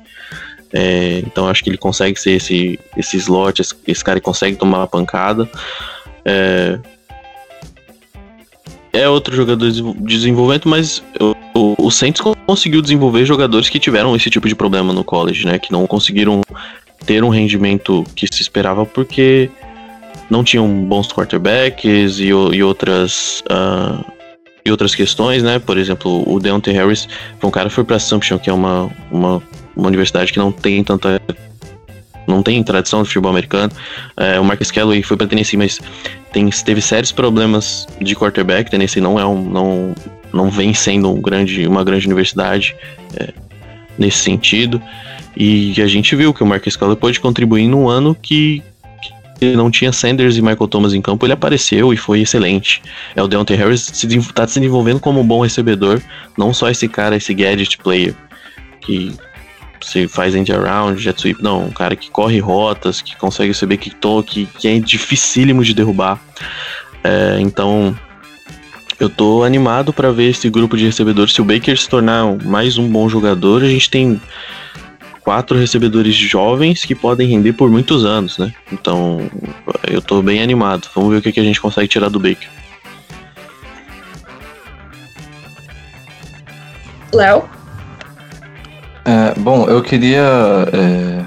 É, então acho que ele consegue ser esse, esse slot, esse, esse cara consegue tomar uma pancada. É, é outro jogador de desenvolvimento, mas o, o Saints conseguiu desenvolver jogadores que tiveram esse tipo de problema no college, né? Que não conseguiram ter um rendimento que se esperava porque não tinham bons quarterbacks e, e outras uh, e outras questões, né? Por exemplo, o Deontay Harris foi um cara que foi para Assumption, que é uma, uma, uma universidade que não tem tanta não tem tradição de futebol americano. É, o Marcus Calloway foi para Tennessee, mas tem, teve sérios problemas de quarterback. Tennessee não é um, não, não vem sendo um grande, uma grande universidade é, nesse sentido. E a gente viu que o Marcus Calloway pode contribuir num ano que não tinha Sanders e Michael Thomas em campo, ele apareceu e foi excelente. É o Deontay Harris se, tá se desenvolvendo como um bom recebedor, não só esse cara, esse gadget player que se faz end around, jet sweep, não, um cara que corre rotas, que consegue receber kick que, que é dificílimo de derrubar. É, então, eu tô animado para ver esse grupo de recebedores. Se o Baker se tornar mais um bom jogador, a gente tem quatro recebedores jovens que podem render por muitos anos, né? Então, eu tô bem animado. Vamos ver o que, que a gente consegue tirar do Baker. Léo? É, bom, eu queria é,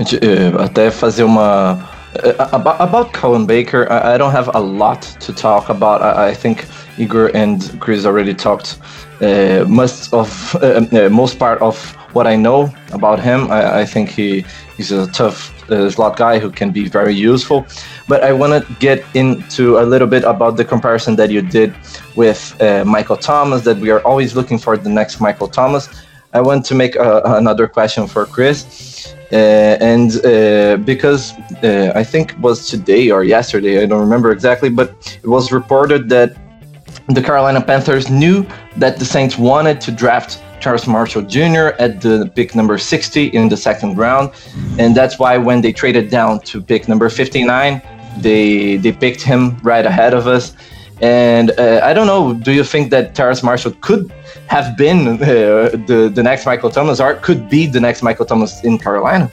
é, até fazer uma, uh, about about Colin Baker, I, I, don't have a lot to talk about. I, I think Igor and Chris already talked uh, most of uh, most part of what I know about him. I, I think he he's a tough uh, slot guy who can be very useful. But I want to get into a little bit about the comparison that you did with uh, Michael Thomas. That we are always looking for the next Michael Thomas. I want to make another question for Chris. Uh, and uh, because uh, I think it was today or yesterday, I don't remember exactly, but it was reported that the Carolina Panthers knew that the Saints wanted to draft Terrace Marshall Jr. at the pick number 60 in the second round. And that's why when they traded down to pick number 59, they they picked him right ahead of us. And uh, I don't know, do you think that Terrace Marshall could have been uh, the, the next Michael Thomas or could be the next Michael Thomas in Carolina?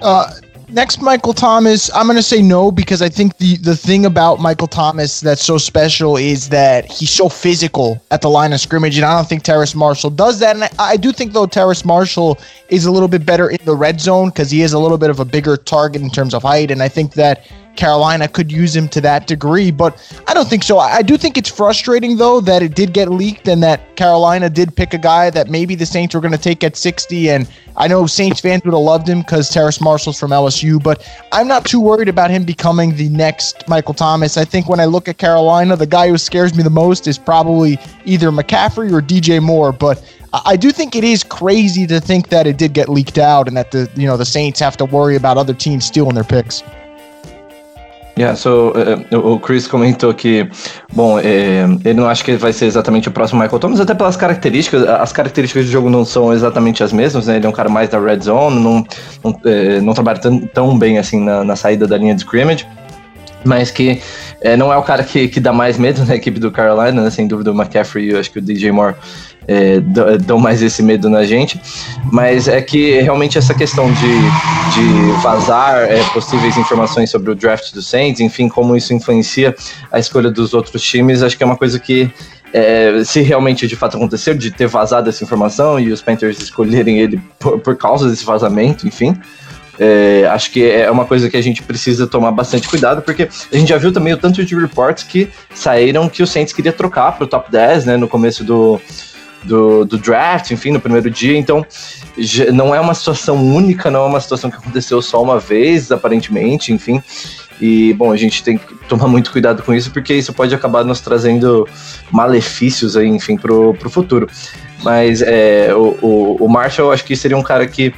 Uh, next Michael Thomas, I'm going to say no because I think the the thing about Michael Thomas that's so special is that he's so physical at the line of scrimmage, and I don't think Terrace Marshall does that. And I, I do think though Terrace Marshall is a little bit better in the red zone because he is a little bit of a bigger target in terms of height, and I think that Carolina could use him to that degree, but I don't think so. I do think it's frustrating though that it did get leaked and that Carolina did pick a guy that maybe the Saints were going to take at 60. And I know Saints fans would have loved him because Terrace Marshall's from LSU, but I'm not too worried about him becoming the next Michael Thomas. I think when I look at Carolina, the guy who scares me the most is probably either McCaffrey or DJ Moore, but I do think it is crazy to think that it did get leaked out and that the you know the Saints have to worry about other teams stealing their picks. Yeah, so, uh, o Chris comentou que, bom, é, ele não acha que vai ser exatamente o próximo Michael Thomas, até pelas características, as características do jogo não são exatamente as mesmas, né? Ele é um cara mais da red zone, não, não, não trabalha tão, tão bem assim na, na, saída da linha de scrimmage, mas que não é o cara que, que dá mais medo na equipe do Carolina, né? Sem dúvida o McCaffrey e eu acho que o DJ Moore é, dão mais esse medo na gente, mas é que realmente essa questão de, de vazar é, possíveis informações sobre o draft do Saints, enfim, como isso influencia a escolha dos outros times, acho que é uma coisa que é, se realmente de fato aconteceu, de ter vazado essa informação e os Panthers escolherem ele por, por causa desse vazamento, enfim. É, acho que é uma coisa que a gente precisa tomar bastante cuidado, porque a gente já viu também o tanto de reports que saíram que o Saints queria trocar para o top 10, né, no começo do, do, do draft, enfim, no primeiro dia. Então, não é uma situação única, não é uma situação que aconteceu só uma vez, aparentemente, enfim. E, bom, a gente tem que tomar muito cuidado com isso, porque isso pode acabar nos trazendo malefícios aí, enfim, pro, pro futuro. Mas é, o, o, o Marshall, acho que seria um cara que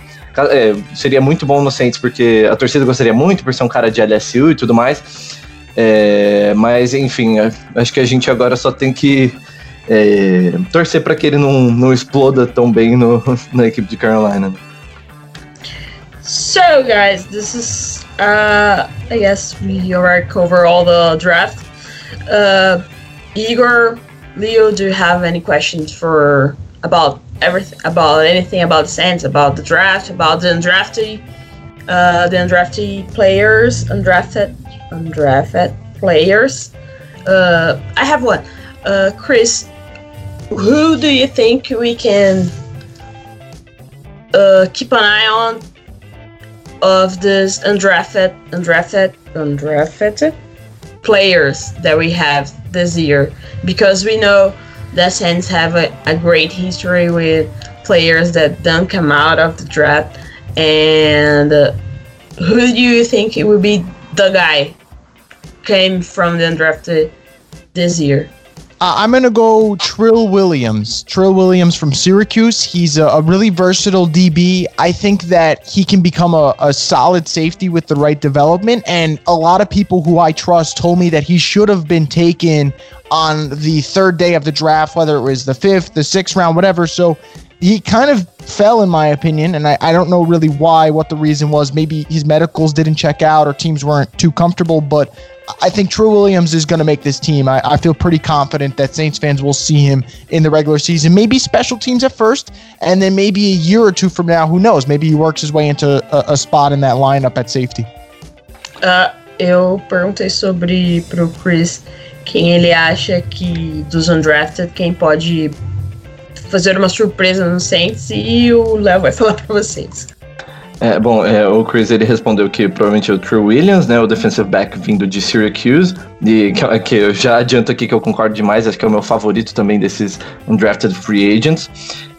é, seria muito bom no Saints, porque a torcida gostaria muito, por ser um cara de LSU e tudo mais. É, mas, enfim, acho que a gente agora só tem que é, torcer para que ele não, não exploda tão bem no, na equipe de Carolina. So, guys, this is, uh, I guess we already cover all the draft. Uh, Igor, Leo, do you have any questions for about everything, about anything about the Saints, about the draft, about the undrafted, uh, the undrafted players, undrafted, undrafted players? Uh, I have one. Uh, Chris, who do you think we can uh, keep an eye on of this undrafted, undrafted, undrafted players that we have this year? Because we know the Saints have a, a great history with players that don't come out of the draft. And uh, who do you think it would be the guy came from the undrafted this year? Uh, I'm going to go Trill Williams. Trill Williams from Syracuse. He's a, a, really versatile DB. I think that he can become a, a, solid safety with the right development. And a lot of people who I trust told me that he should have been taken on the third day of the draft, whether it was the fifth, the sixth round, whatever. So he kind of fell, in my opinion. And I, I don't know really why, what the reason was. Maybe his medicals didn't check out or teams weren't too comfortable. But I think Trill Williams is going to make this team. I, I, feel pretty confident that Saints fans will see him in the regular season. Maybe special teams at first, and then maybe a year or two from now, who knows? Maybe he works his way into a, a spot in that lineup at safety. Uh, eu perguntei sobre pro Chris quem ele acha que dos undrafted quem pode fazer uma surpresa no Saints e o Léo vai falar para vocês. É, bom, é, o Chris ele respondeu que provavelmente é o True Williams, né, o defensive back vindo de Syracuse, e que, que, eu já adianto aqui que eu concordo demais, acho que é o meu favorito também desses undrafted free agents.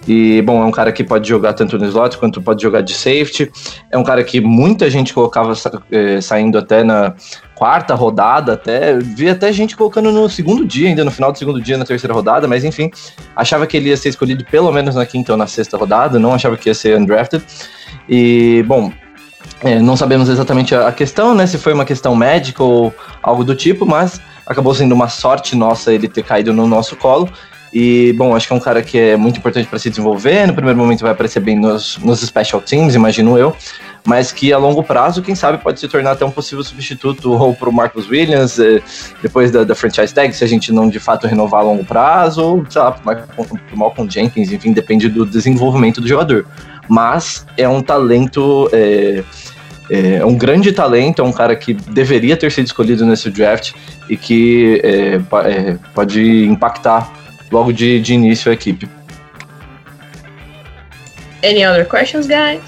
E, bom, é um cara que pode jogar tanto no slot quanto pode jogar de safety. É um cara que muita gente colocava é, saindo até na quarta rodada, até. Vi até gente colocando no segundo dia, ainda no final do segundo dia, na terceira rodada, mas enfim, achava que ele ia ser escolhido pelo menos na quinta ou na sexta rodada, não achava que ia ser undrafted. E, bom, é, não sabemos exatamente a questão, né? Se foi uma questão médica ou algo do tipo, mas acabou sendo uma sorte nossa ele ter caído no nosso colo. E, bom, acho que é um cara que é muito importante para se desenvolver. No primeiro momento vai aparecer bem nos, nos special teams, imagino eu. Mas que a longo prazo, quem sabe, pode se tornar até um possível substituto ou para o Marcus Williams, eh, depois da, da, franchise tag, se a gente não de fato renovar a longo prazo, ou, sei lá, para o Malcolm Jenkins, enfim, depende do desenvolvimento do jogador. Mas é um talento. É, é um grande talento, é um cara que deveria ter sido escolhido nesse draft e que é, é, pode impactar logo de, de início a equipe. Any other questions, guys?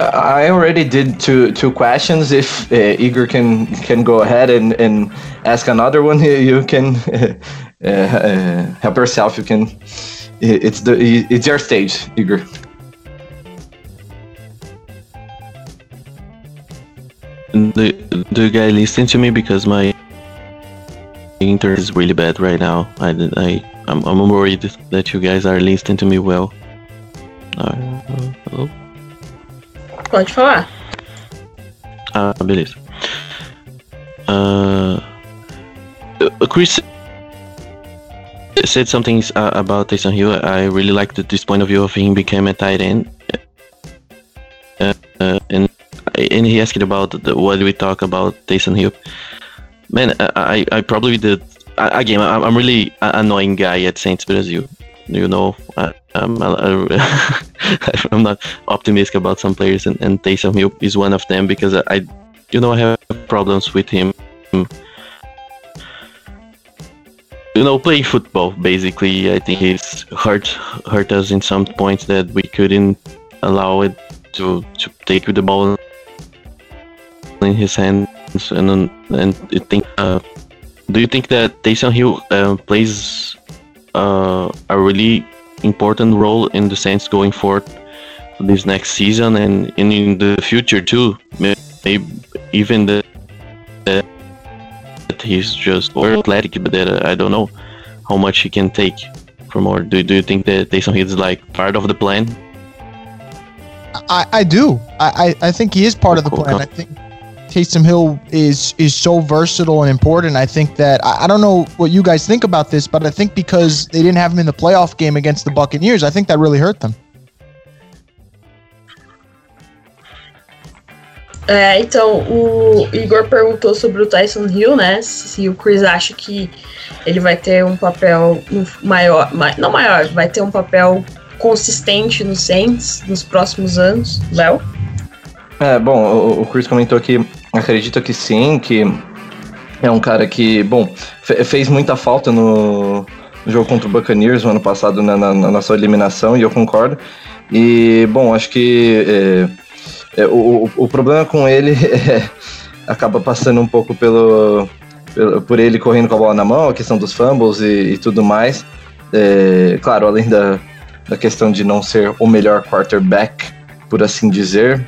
I already did two two questions. If uh, Igor can can go ahead and, and ask another one, you can uh, help yourself. You can. It's the it's your stage, Igor. Do, do you guys listen to me because my internet is really bad right now. I, I, I'm, I'm worried that you guys are listening to me well. Uh, hello? Pode falar. Ah, beleza. Uh, Chris said something uh, about Taysom Hill. I really liked this point of view of him became a tight end. Uh, uh, and and he asked about the, what we talk about Taysom Hill. Man, I, I probably did. Again, I'm really annoying guy at Saints Brazil. You know, I, am I, am not optimistic about some players, and, and Taysom Hill is one of them because I, you know, I have problems with him. You know, playing football. Basically, I think he's hurt hurt us in some points that we couldn't allow it to to take with the ball in his hands and and think uh, do you think that Taysom Hill uh, plays uh, a really important role in the Saints going forward this next season and, and in the future too? Maybe even the, he's just or athletic, but that uh, I don't know how much he can take from or do, do you think that Taysom Hill is like part of the plan? I, I do. I, I think he is part of the plan. I think Taysom Hill is is so versatile and important. I think that I, I, don't know what you guys think about this, but I think because they didn't have him in the playoff game against the Buccaneers, I think that really hurt them. É, então o Igor perguntou sobre o Tyson Hill, né? Se o Chris acha que ele vai ter um papel maior, não maior, vai ter um papel consistente no Saints nos próximos anos, Léo? É, bom, o, Chris comentou que acredita que sim, que é um cara que, bom, fez muita falta no, jogo contra o Buccaneers no ano passado na, na, na nossa eliminação, e eu concordo. E, bom, acho que é, o, o problema com ele é, acaba passando um pouco pelo, pelo, por ele correndo com a bola na mão, a questão dos fumbles e, e tudo mais. É, claro, além da, da questão de não ser o melhor quarterback, por assim dizer.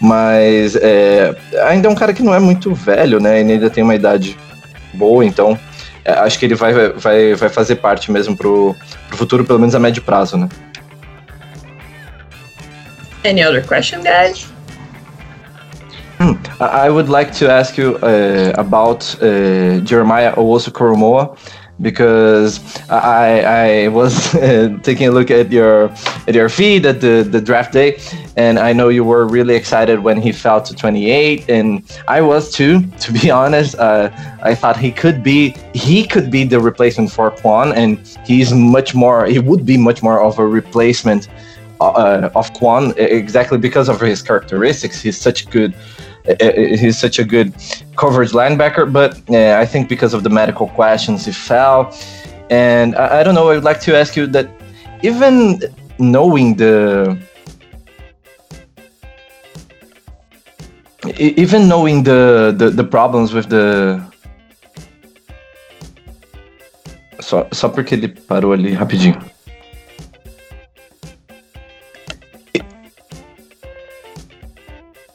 Mas é, ainda é um cara que não é muito velho, né? Ele ainda tem uma idade boa, então é, acho que ele vai, vai, vai fazer parte mesmo pro, pro futuro, pelo menos a médio prazo, né? Any other question, guys? Hmm, I would like to ask you uh, about uh, Jeremiah Owusu-Koramoah. because I I was uh, taking a look at your at your feed at the the draft day, and I know you were really excited when he fell to 28, and I was too. To be honest, uh, I thought he could be he could be the replacement for Kwon, and he's much more. He would be much more of a replacement uh, of Kwon exactly because of his characteristics. He's such good he's such a good coverage linebacker, but uh, I think because of the medical questions, he fell. And I, I, don't know. I would like to ask you that even knowing the even knowing the, the the problems with the só, só porque ele parou ali rapidinho.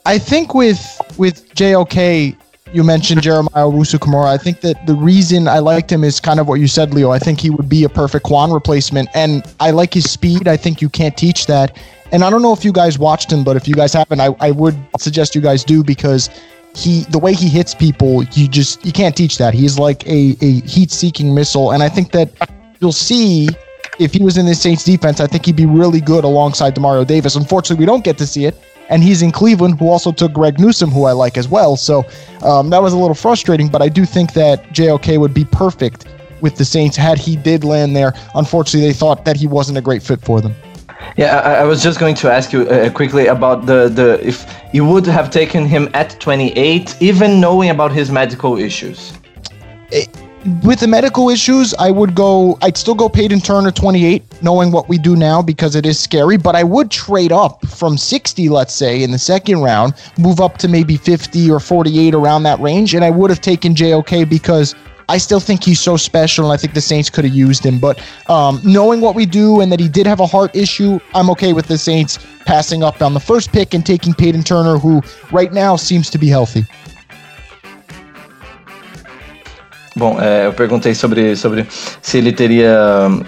I think with with JOK, you mentioned Jeremiah Owusu-Koramoah. I think that the reason I liked him is kind of what you said, Leo. I think he would be a perfect Kwon replacement, and I like his speed. I think you can't teach that. And I don't know if you guys watched him, but if you guys haven't, I, I would suggest you guys do because he the way he hits people, you just you can't teach that. He's like a, a heat seeking missile, and I think that you'll see if he was in the Saints defense, I think he'd be really good alongside Demario Davis. Unfortunately, we don't get to see it and he's in Cleveland, who also took Greg Newsome, who I like as well. So um, that was a little frustrating, but I do think that JOK would be perfect with the Saints had he did land there. Unfortunately, they thought that he wasn't a great fit for them. Yeah, I, I was just going to ask you uh, quickly about the, the if you would have taken him at 28, even knowing about his medical issues. With the medical issues, I would go. I'd still go Payton Turner 28, knowing what we do now because it is scary. But I would trade up from 60, let's say, in the second round, move up to maybe 50 or 48 around that range, and I would have taken JOK because I still think he's so special, and I think the Saints could have used him. But um, knowing what we do and that he did have a heart issue, I'm okay with the Saints passing up on the first pick and taking Payton Turner, who right now seems to be healthy. Bom, é, eu perguntei sobre, sobre se ele teria,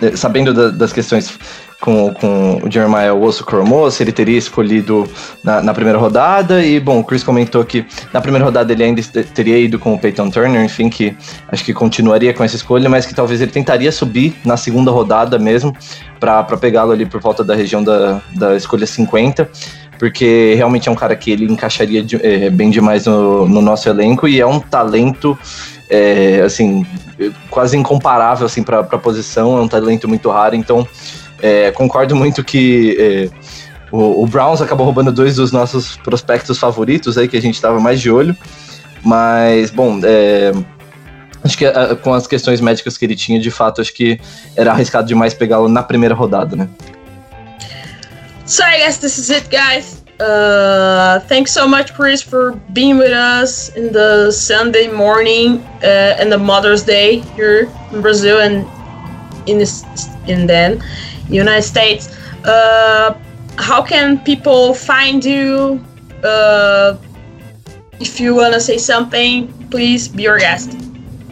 eh, sabendo da, das questões com, com o Jeremiah Osso Cormo, se ele teria escolhido na, na, primeira rodada. E, bom, o Chris comentou que na primeira rodada ele ainda teria ido com o Peyton Turner, enfim, que acho que continuaria com essa escolha, mas que talvez ele tentaria subir na segunda rodada mesmo, para pegá-lo ali por volta da região da, da escolha 50 porque realmente é um cara que ele encaixaria de, é, bem demais no, no, nosso elenco e é um talento é, assim quase incomparável assim para a posição, é um talento muito raro. Então é, concordo muito que é, o, o, Browns acabou roubando dois dos nossos prospectos favoritos aí que a gente estava mais de olho, mas bom. É, acho que a, com as questões médicas que ele tinha, de fato, acho que era arriscado demais pegá-lo na primeira rodada, né? So I guess this is it, guys. Uh, thanks so much, Chris, for being with us in the Sunday morning uh, and the Mother's Day here in Brazil and in this, in then United States. Uh, how can people find you? Uh, if you wanna say something, please be our guest.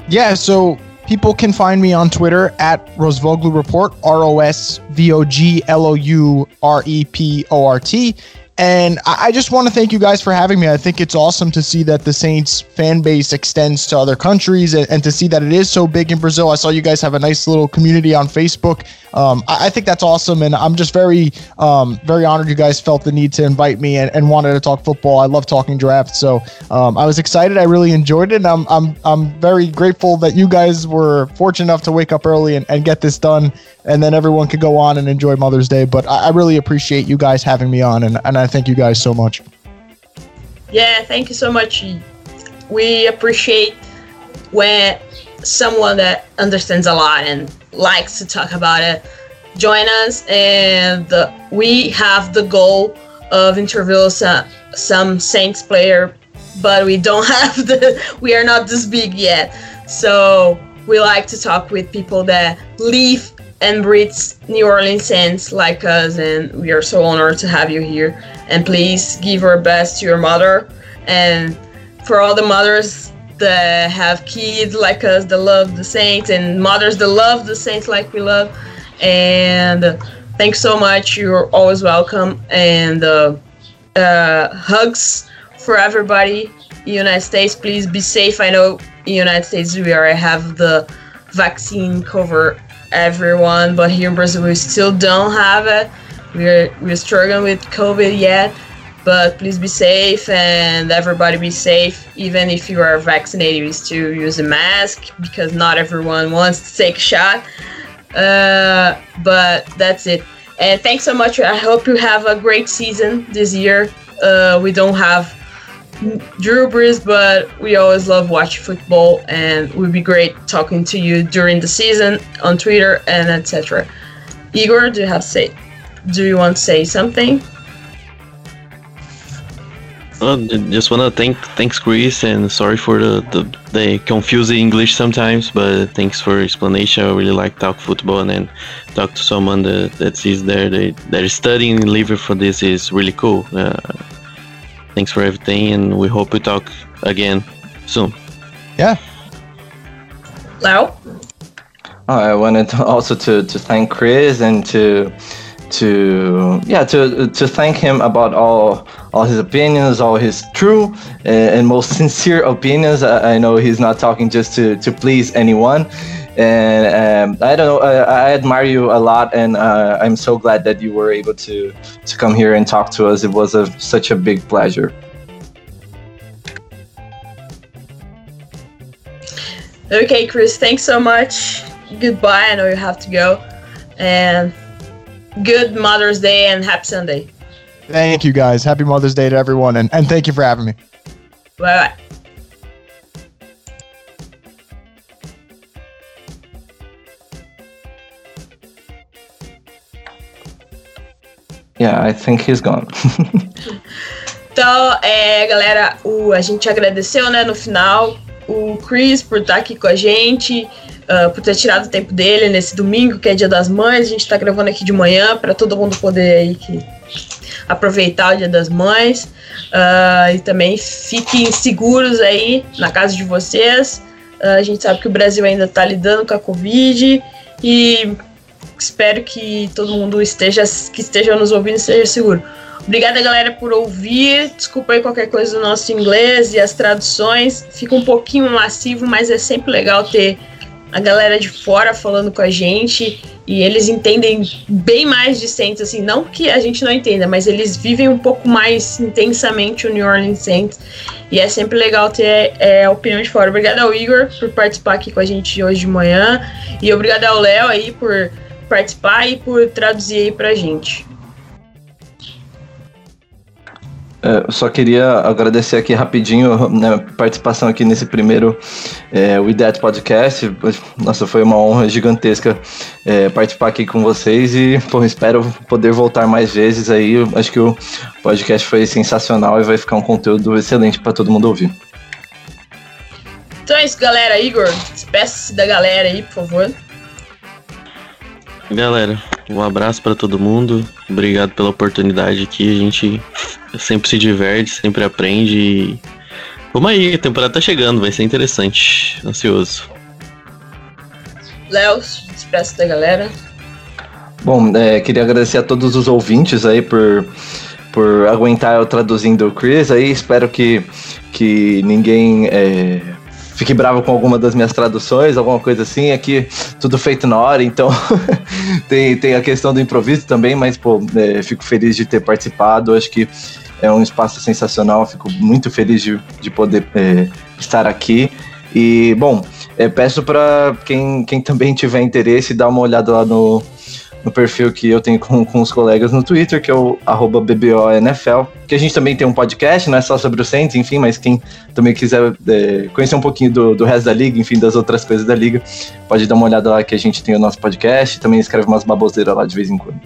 Yeah. So people can find me on Twitter at Rosvoglou Report, R O S V O G L O U R E P O R T. And I just want to thank you guys for having me. I think it's awesome to see that the Saints fan base extends to other countries and, and to see that it is so big in Brazil. I saw you guys have a nice little community on Facebook. Um, I, I, think that's awesome. And I'm just very, um, very honored you guys felt the need to invite me and, and wanted to talk football. I love talking draft. So um, I was excited. I really enjoyed it. And I'm, I'm, I'm very grateful that you guys were fortunate enough to wake up early and, and get this done and then everyone could go on and enjoy Mother's Day. But I, I, really appreciate you guys having me on, and, and I thank you guys so much. Yeah, thank you so much. We appreciate when someone that understands a lot and likes to talk about it join us, and we have the goal of interviewing some, some Saints player, but we don't have the we are not this big yet. So we like to talk with people that live and breeds New Orleans Saints like us, and we are so honored to have you here. And please give our best to your mother, and for all the mothers that have kids like us that love the Saints, and mothers that love the Saints like we love. And thanks so much. You're always welcome. And uh, uh, hugs for everybody. United States, please be safe. I know United States we already have the vaccine cover everyone, but here in Brazil we still don't have it. We're we're struggling with COVID yet, but please be safe and everybody be safe. Even if you are vaccinated, you still use a mask because not everyone wants to take a shot. Uh, but that's it. And thanks so much. I hope you have a great season this year. Uh, we don't have Drew Brees, but we always love watching football, and would be great talking to you during the season on Twitter and etc. Igor, do you have say? Do you want to say something? Well, just wanna thank thanks Chris and sorry for the, the the confusing English sometimes, but thanks for explanation. I really like talk football and then talk to someone that that is there they, that is studying and for this is really cool. Uh, thanks for everything, and we hope we talk again soon. Yeah. Lau? Oh, I wanted also to, to thank Chris and to to yeah to to thank him about all all his opinions, all his true and, and most sincere opinions. I, I, know he's not talking just to to please anyone. And um, I don't know. I, I, admire you a lot, and uh, I'm so glad that you were able to to come here and talk to us. It was a, such a big pleasure. Okay, Chris. Thanks so much. Goodbye. I know you have to go, and good Mother's Day and happy Sunday. Thank you guys. Happy Mother's Day to everyone and, and thank you for having me. Bye bye. Yeah, I think he's gone. então, é, galera, o, a gente agradeceu, né, no final, o Chris por estar aqui com a gente uh, por ter tirado o tempo dele nesse domingo, que é Dia das Mães. A gente está gravando aqui de manhã para todo mundo poder aí que, aproveitar o Dia das Mães. Uh, e também fiquem seguros aí na casa de vocês. Uh, a gente sabe que o Brasil ainda está lidando com a Covid e espero que todo mundo esteja que esteja nos ouvindo esteja seguro. Obrigada, galera, por ouvir. Desculpa aí qualquer coisa do nosso inglês e as traduções. Fica um pouquinho massivo, mas é sempre legal ter a galera de fora falando com a gente e eles entendem bem mais de Saints, assim, não que a gente não entenda, mas eles vivem um pouco mais intensamente o New Orleans Saints e é sempre legal ter é, a opinião de fora. Obrigado ao Igor por participar aqui com a gente hoje de manhã e obrigado ao Léo aí por participar e por traduzir aí pra gente. É, eu só queria agradecer aqui rapidinho né, a participação aqui nesse primeiro é, We That Podcast. Nossa, foi uma honra gigantesca é, participar aqui com vocês e pô, espero poder voltar mais vezes aí. Acho que o podcast foi sensacional e vai ficar um conteúdo excelente para todo mundo ouvir. Então é isso, galera. Igor, despeça-se da galera aí, por favor. Galera, um abraço para todo mundo. Obrigado pela oportunidade aqui. A gente sempre se diverte, sempre aprende. E... Vamos aí, a temporada tá chegando, vai ser interessante. Ansioso. Léo, despeça da galera. Bom, é, queria agradecer a todos os ouvintes aí por, por aguentar eu traduzindo o Chris aí. Espero que, que ninguém. É fique bravo com alguma das minhas traduções, alguma coisa assim. Aqui tudo feito na hora, então tem, tem a questão do improviso também, mas pô, é, fico feliz de ter participado. Acho que é um espaço sensacional, fico muito feliz de, de poder é, estar aqui. E, bom, é, peço para quem, quem também tiver interesse, dar uma olhada lá no, no perfil que eu tenho com, com os colegas no Twitter, que é o BBONFL, que a gente também tem um podcast, não é só sobre o Saints, enfim, mas quem também quiser é, conhecer um pouquinho do, do resto da liga, enfim, das outras coisas da liga, pode dar uma olhada lá que a gente tem o nosso podcast, também escreve umas baboseiras lá de vez em quando.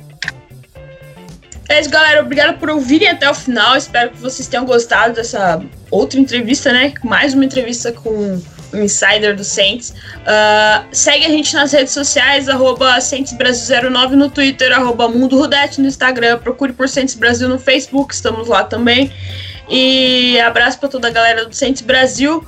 É isso, galera. Obrigado por ouvirem até o final. Espero que vocês tenham gostado dessa outra entrevista, né? Mais uma entrevista com insider do Saints. Uh, segue a gente nas redes sociais, arroba SaintsBrasil09 no Twitter, arroba Mundo no Instagram, procure por Saints Brasil no Facebook, estamos lá também. E abraço para toda a galera do Saints Brasil.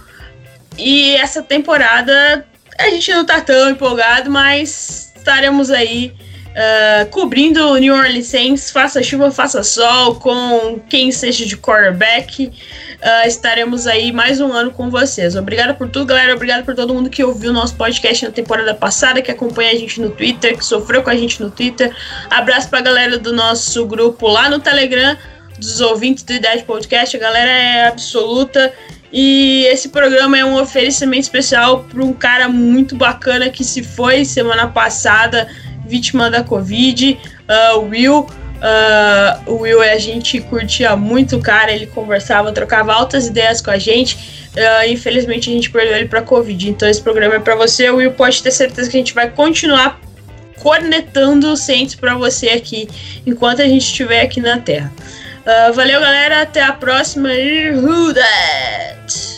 E essa temporada a gente não tá tão empolgado, mas estaremos aí uh, cobrindo New Orleans Saints, faça chuva, faça sol, com quem seja de quarterback. Uh, estaremos aí mais um ano com vocês. Obrigada por tudo, galera. Obrigado por todo mundo que ouviu o nosso podcast na temporada passada, que acompanha a gente no Twitter, que sofreu com a gente no Twitter. Abraço pra galera do nosso grupo lá no Telegram, dos ouvintes do Idade Podcast. A galera é absoluta. E esse programa é um oferecimento especial para um cara muito bacana que se foi semana passada vítima da Covid, uh, o Will. Uh, o Will a gente curtia muito o cara, ele conversava, trocava altas ideias com a gente. Uh, infelizmente a gente perdeu ele para Covid. Então esse programa é para você, Will. Pode ter certeza que a gente vai continuar cornetando o Saints para você aqui, enquanto a gente estiver aqui na Terra. Uh, valeu, galera. Até a próxima. Who that?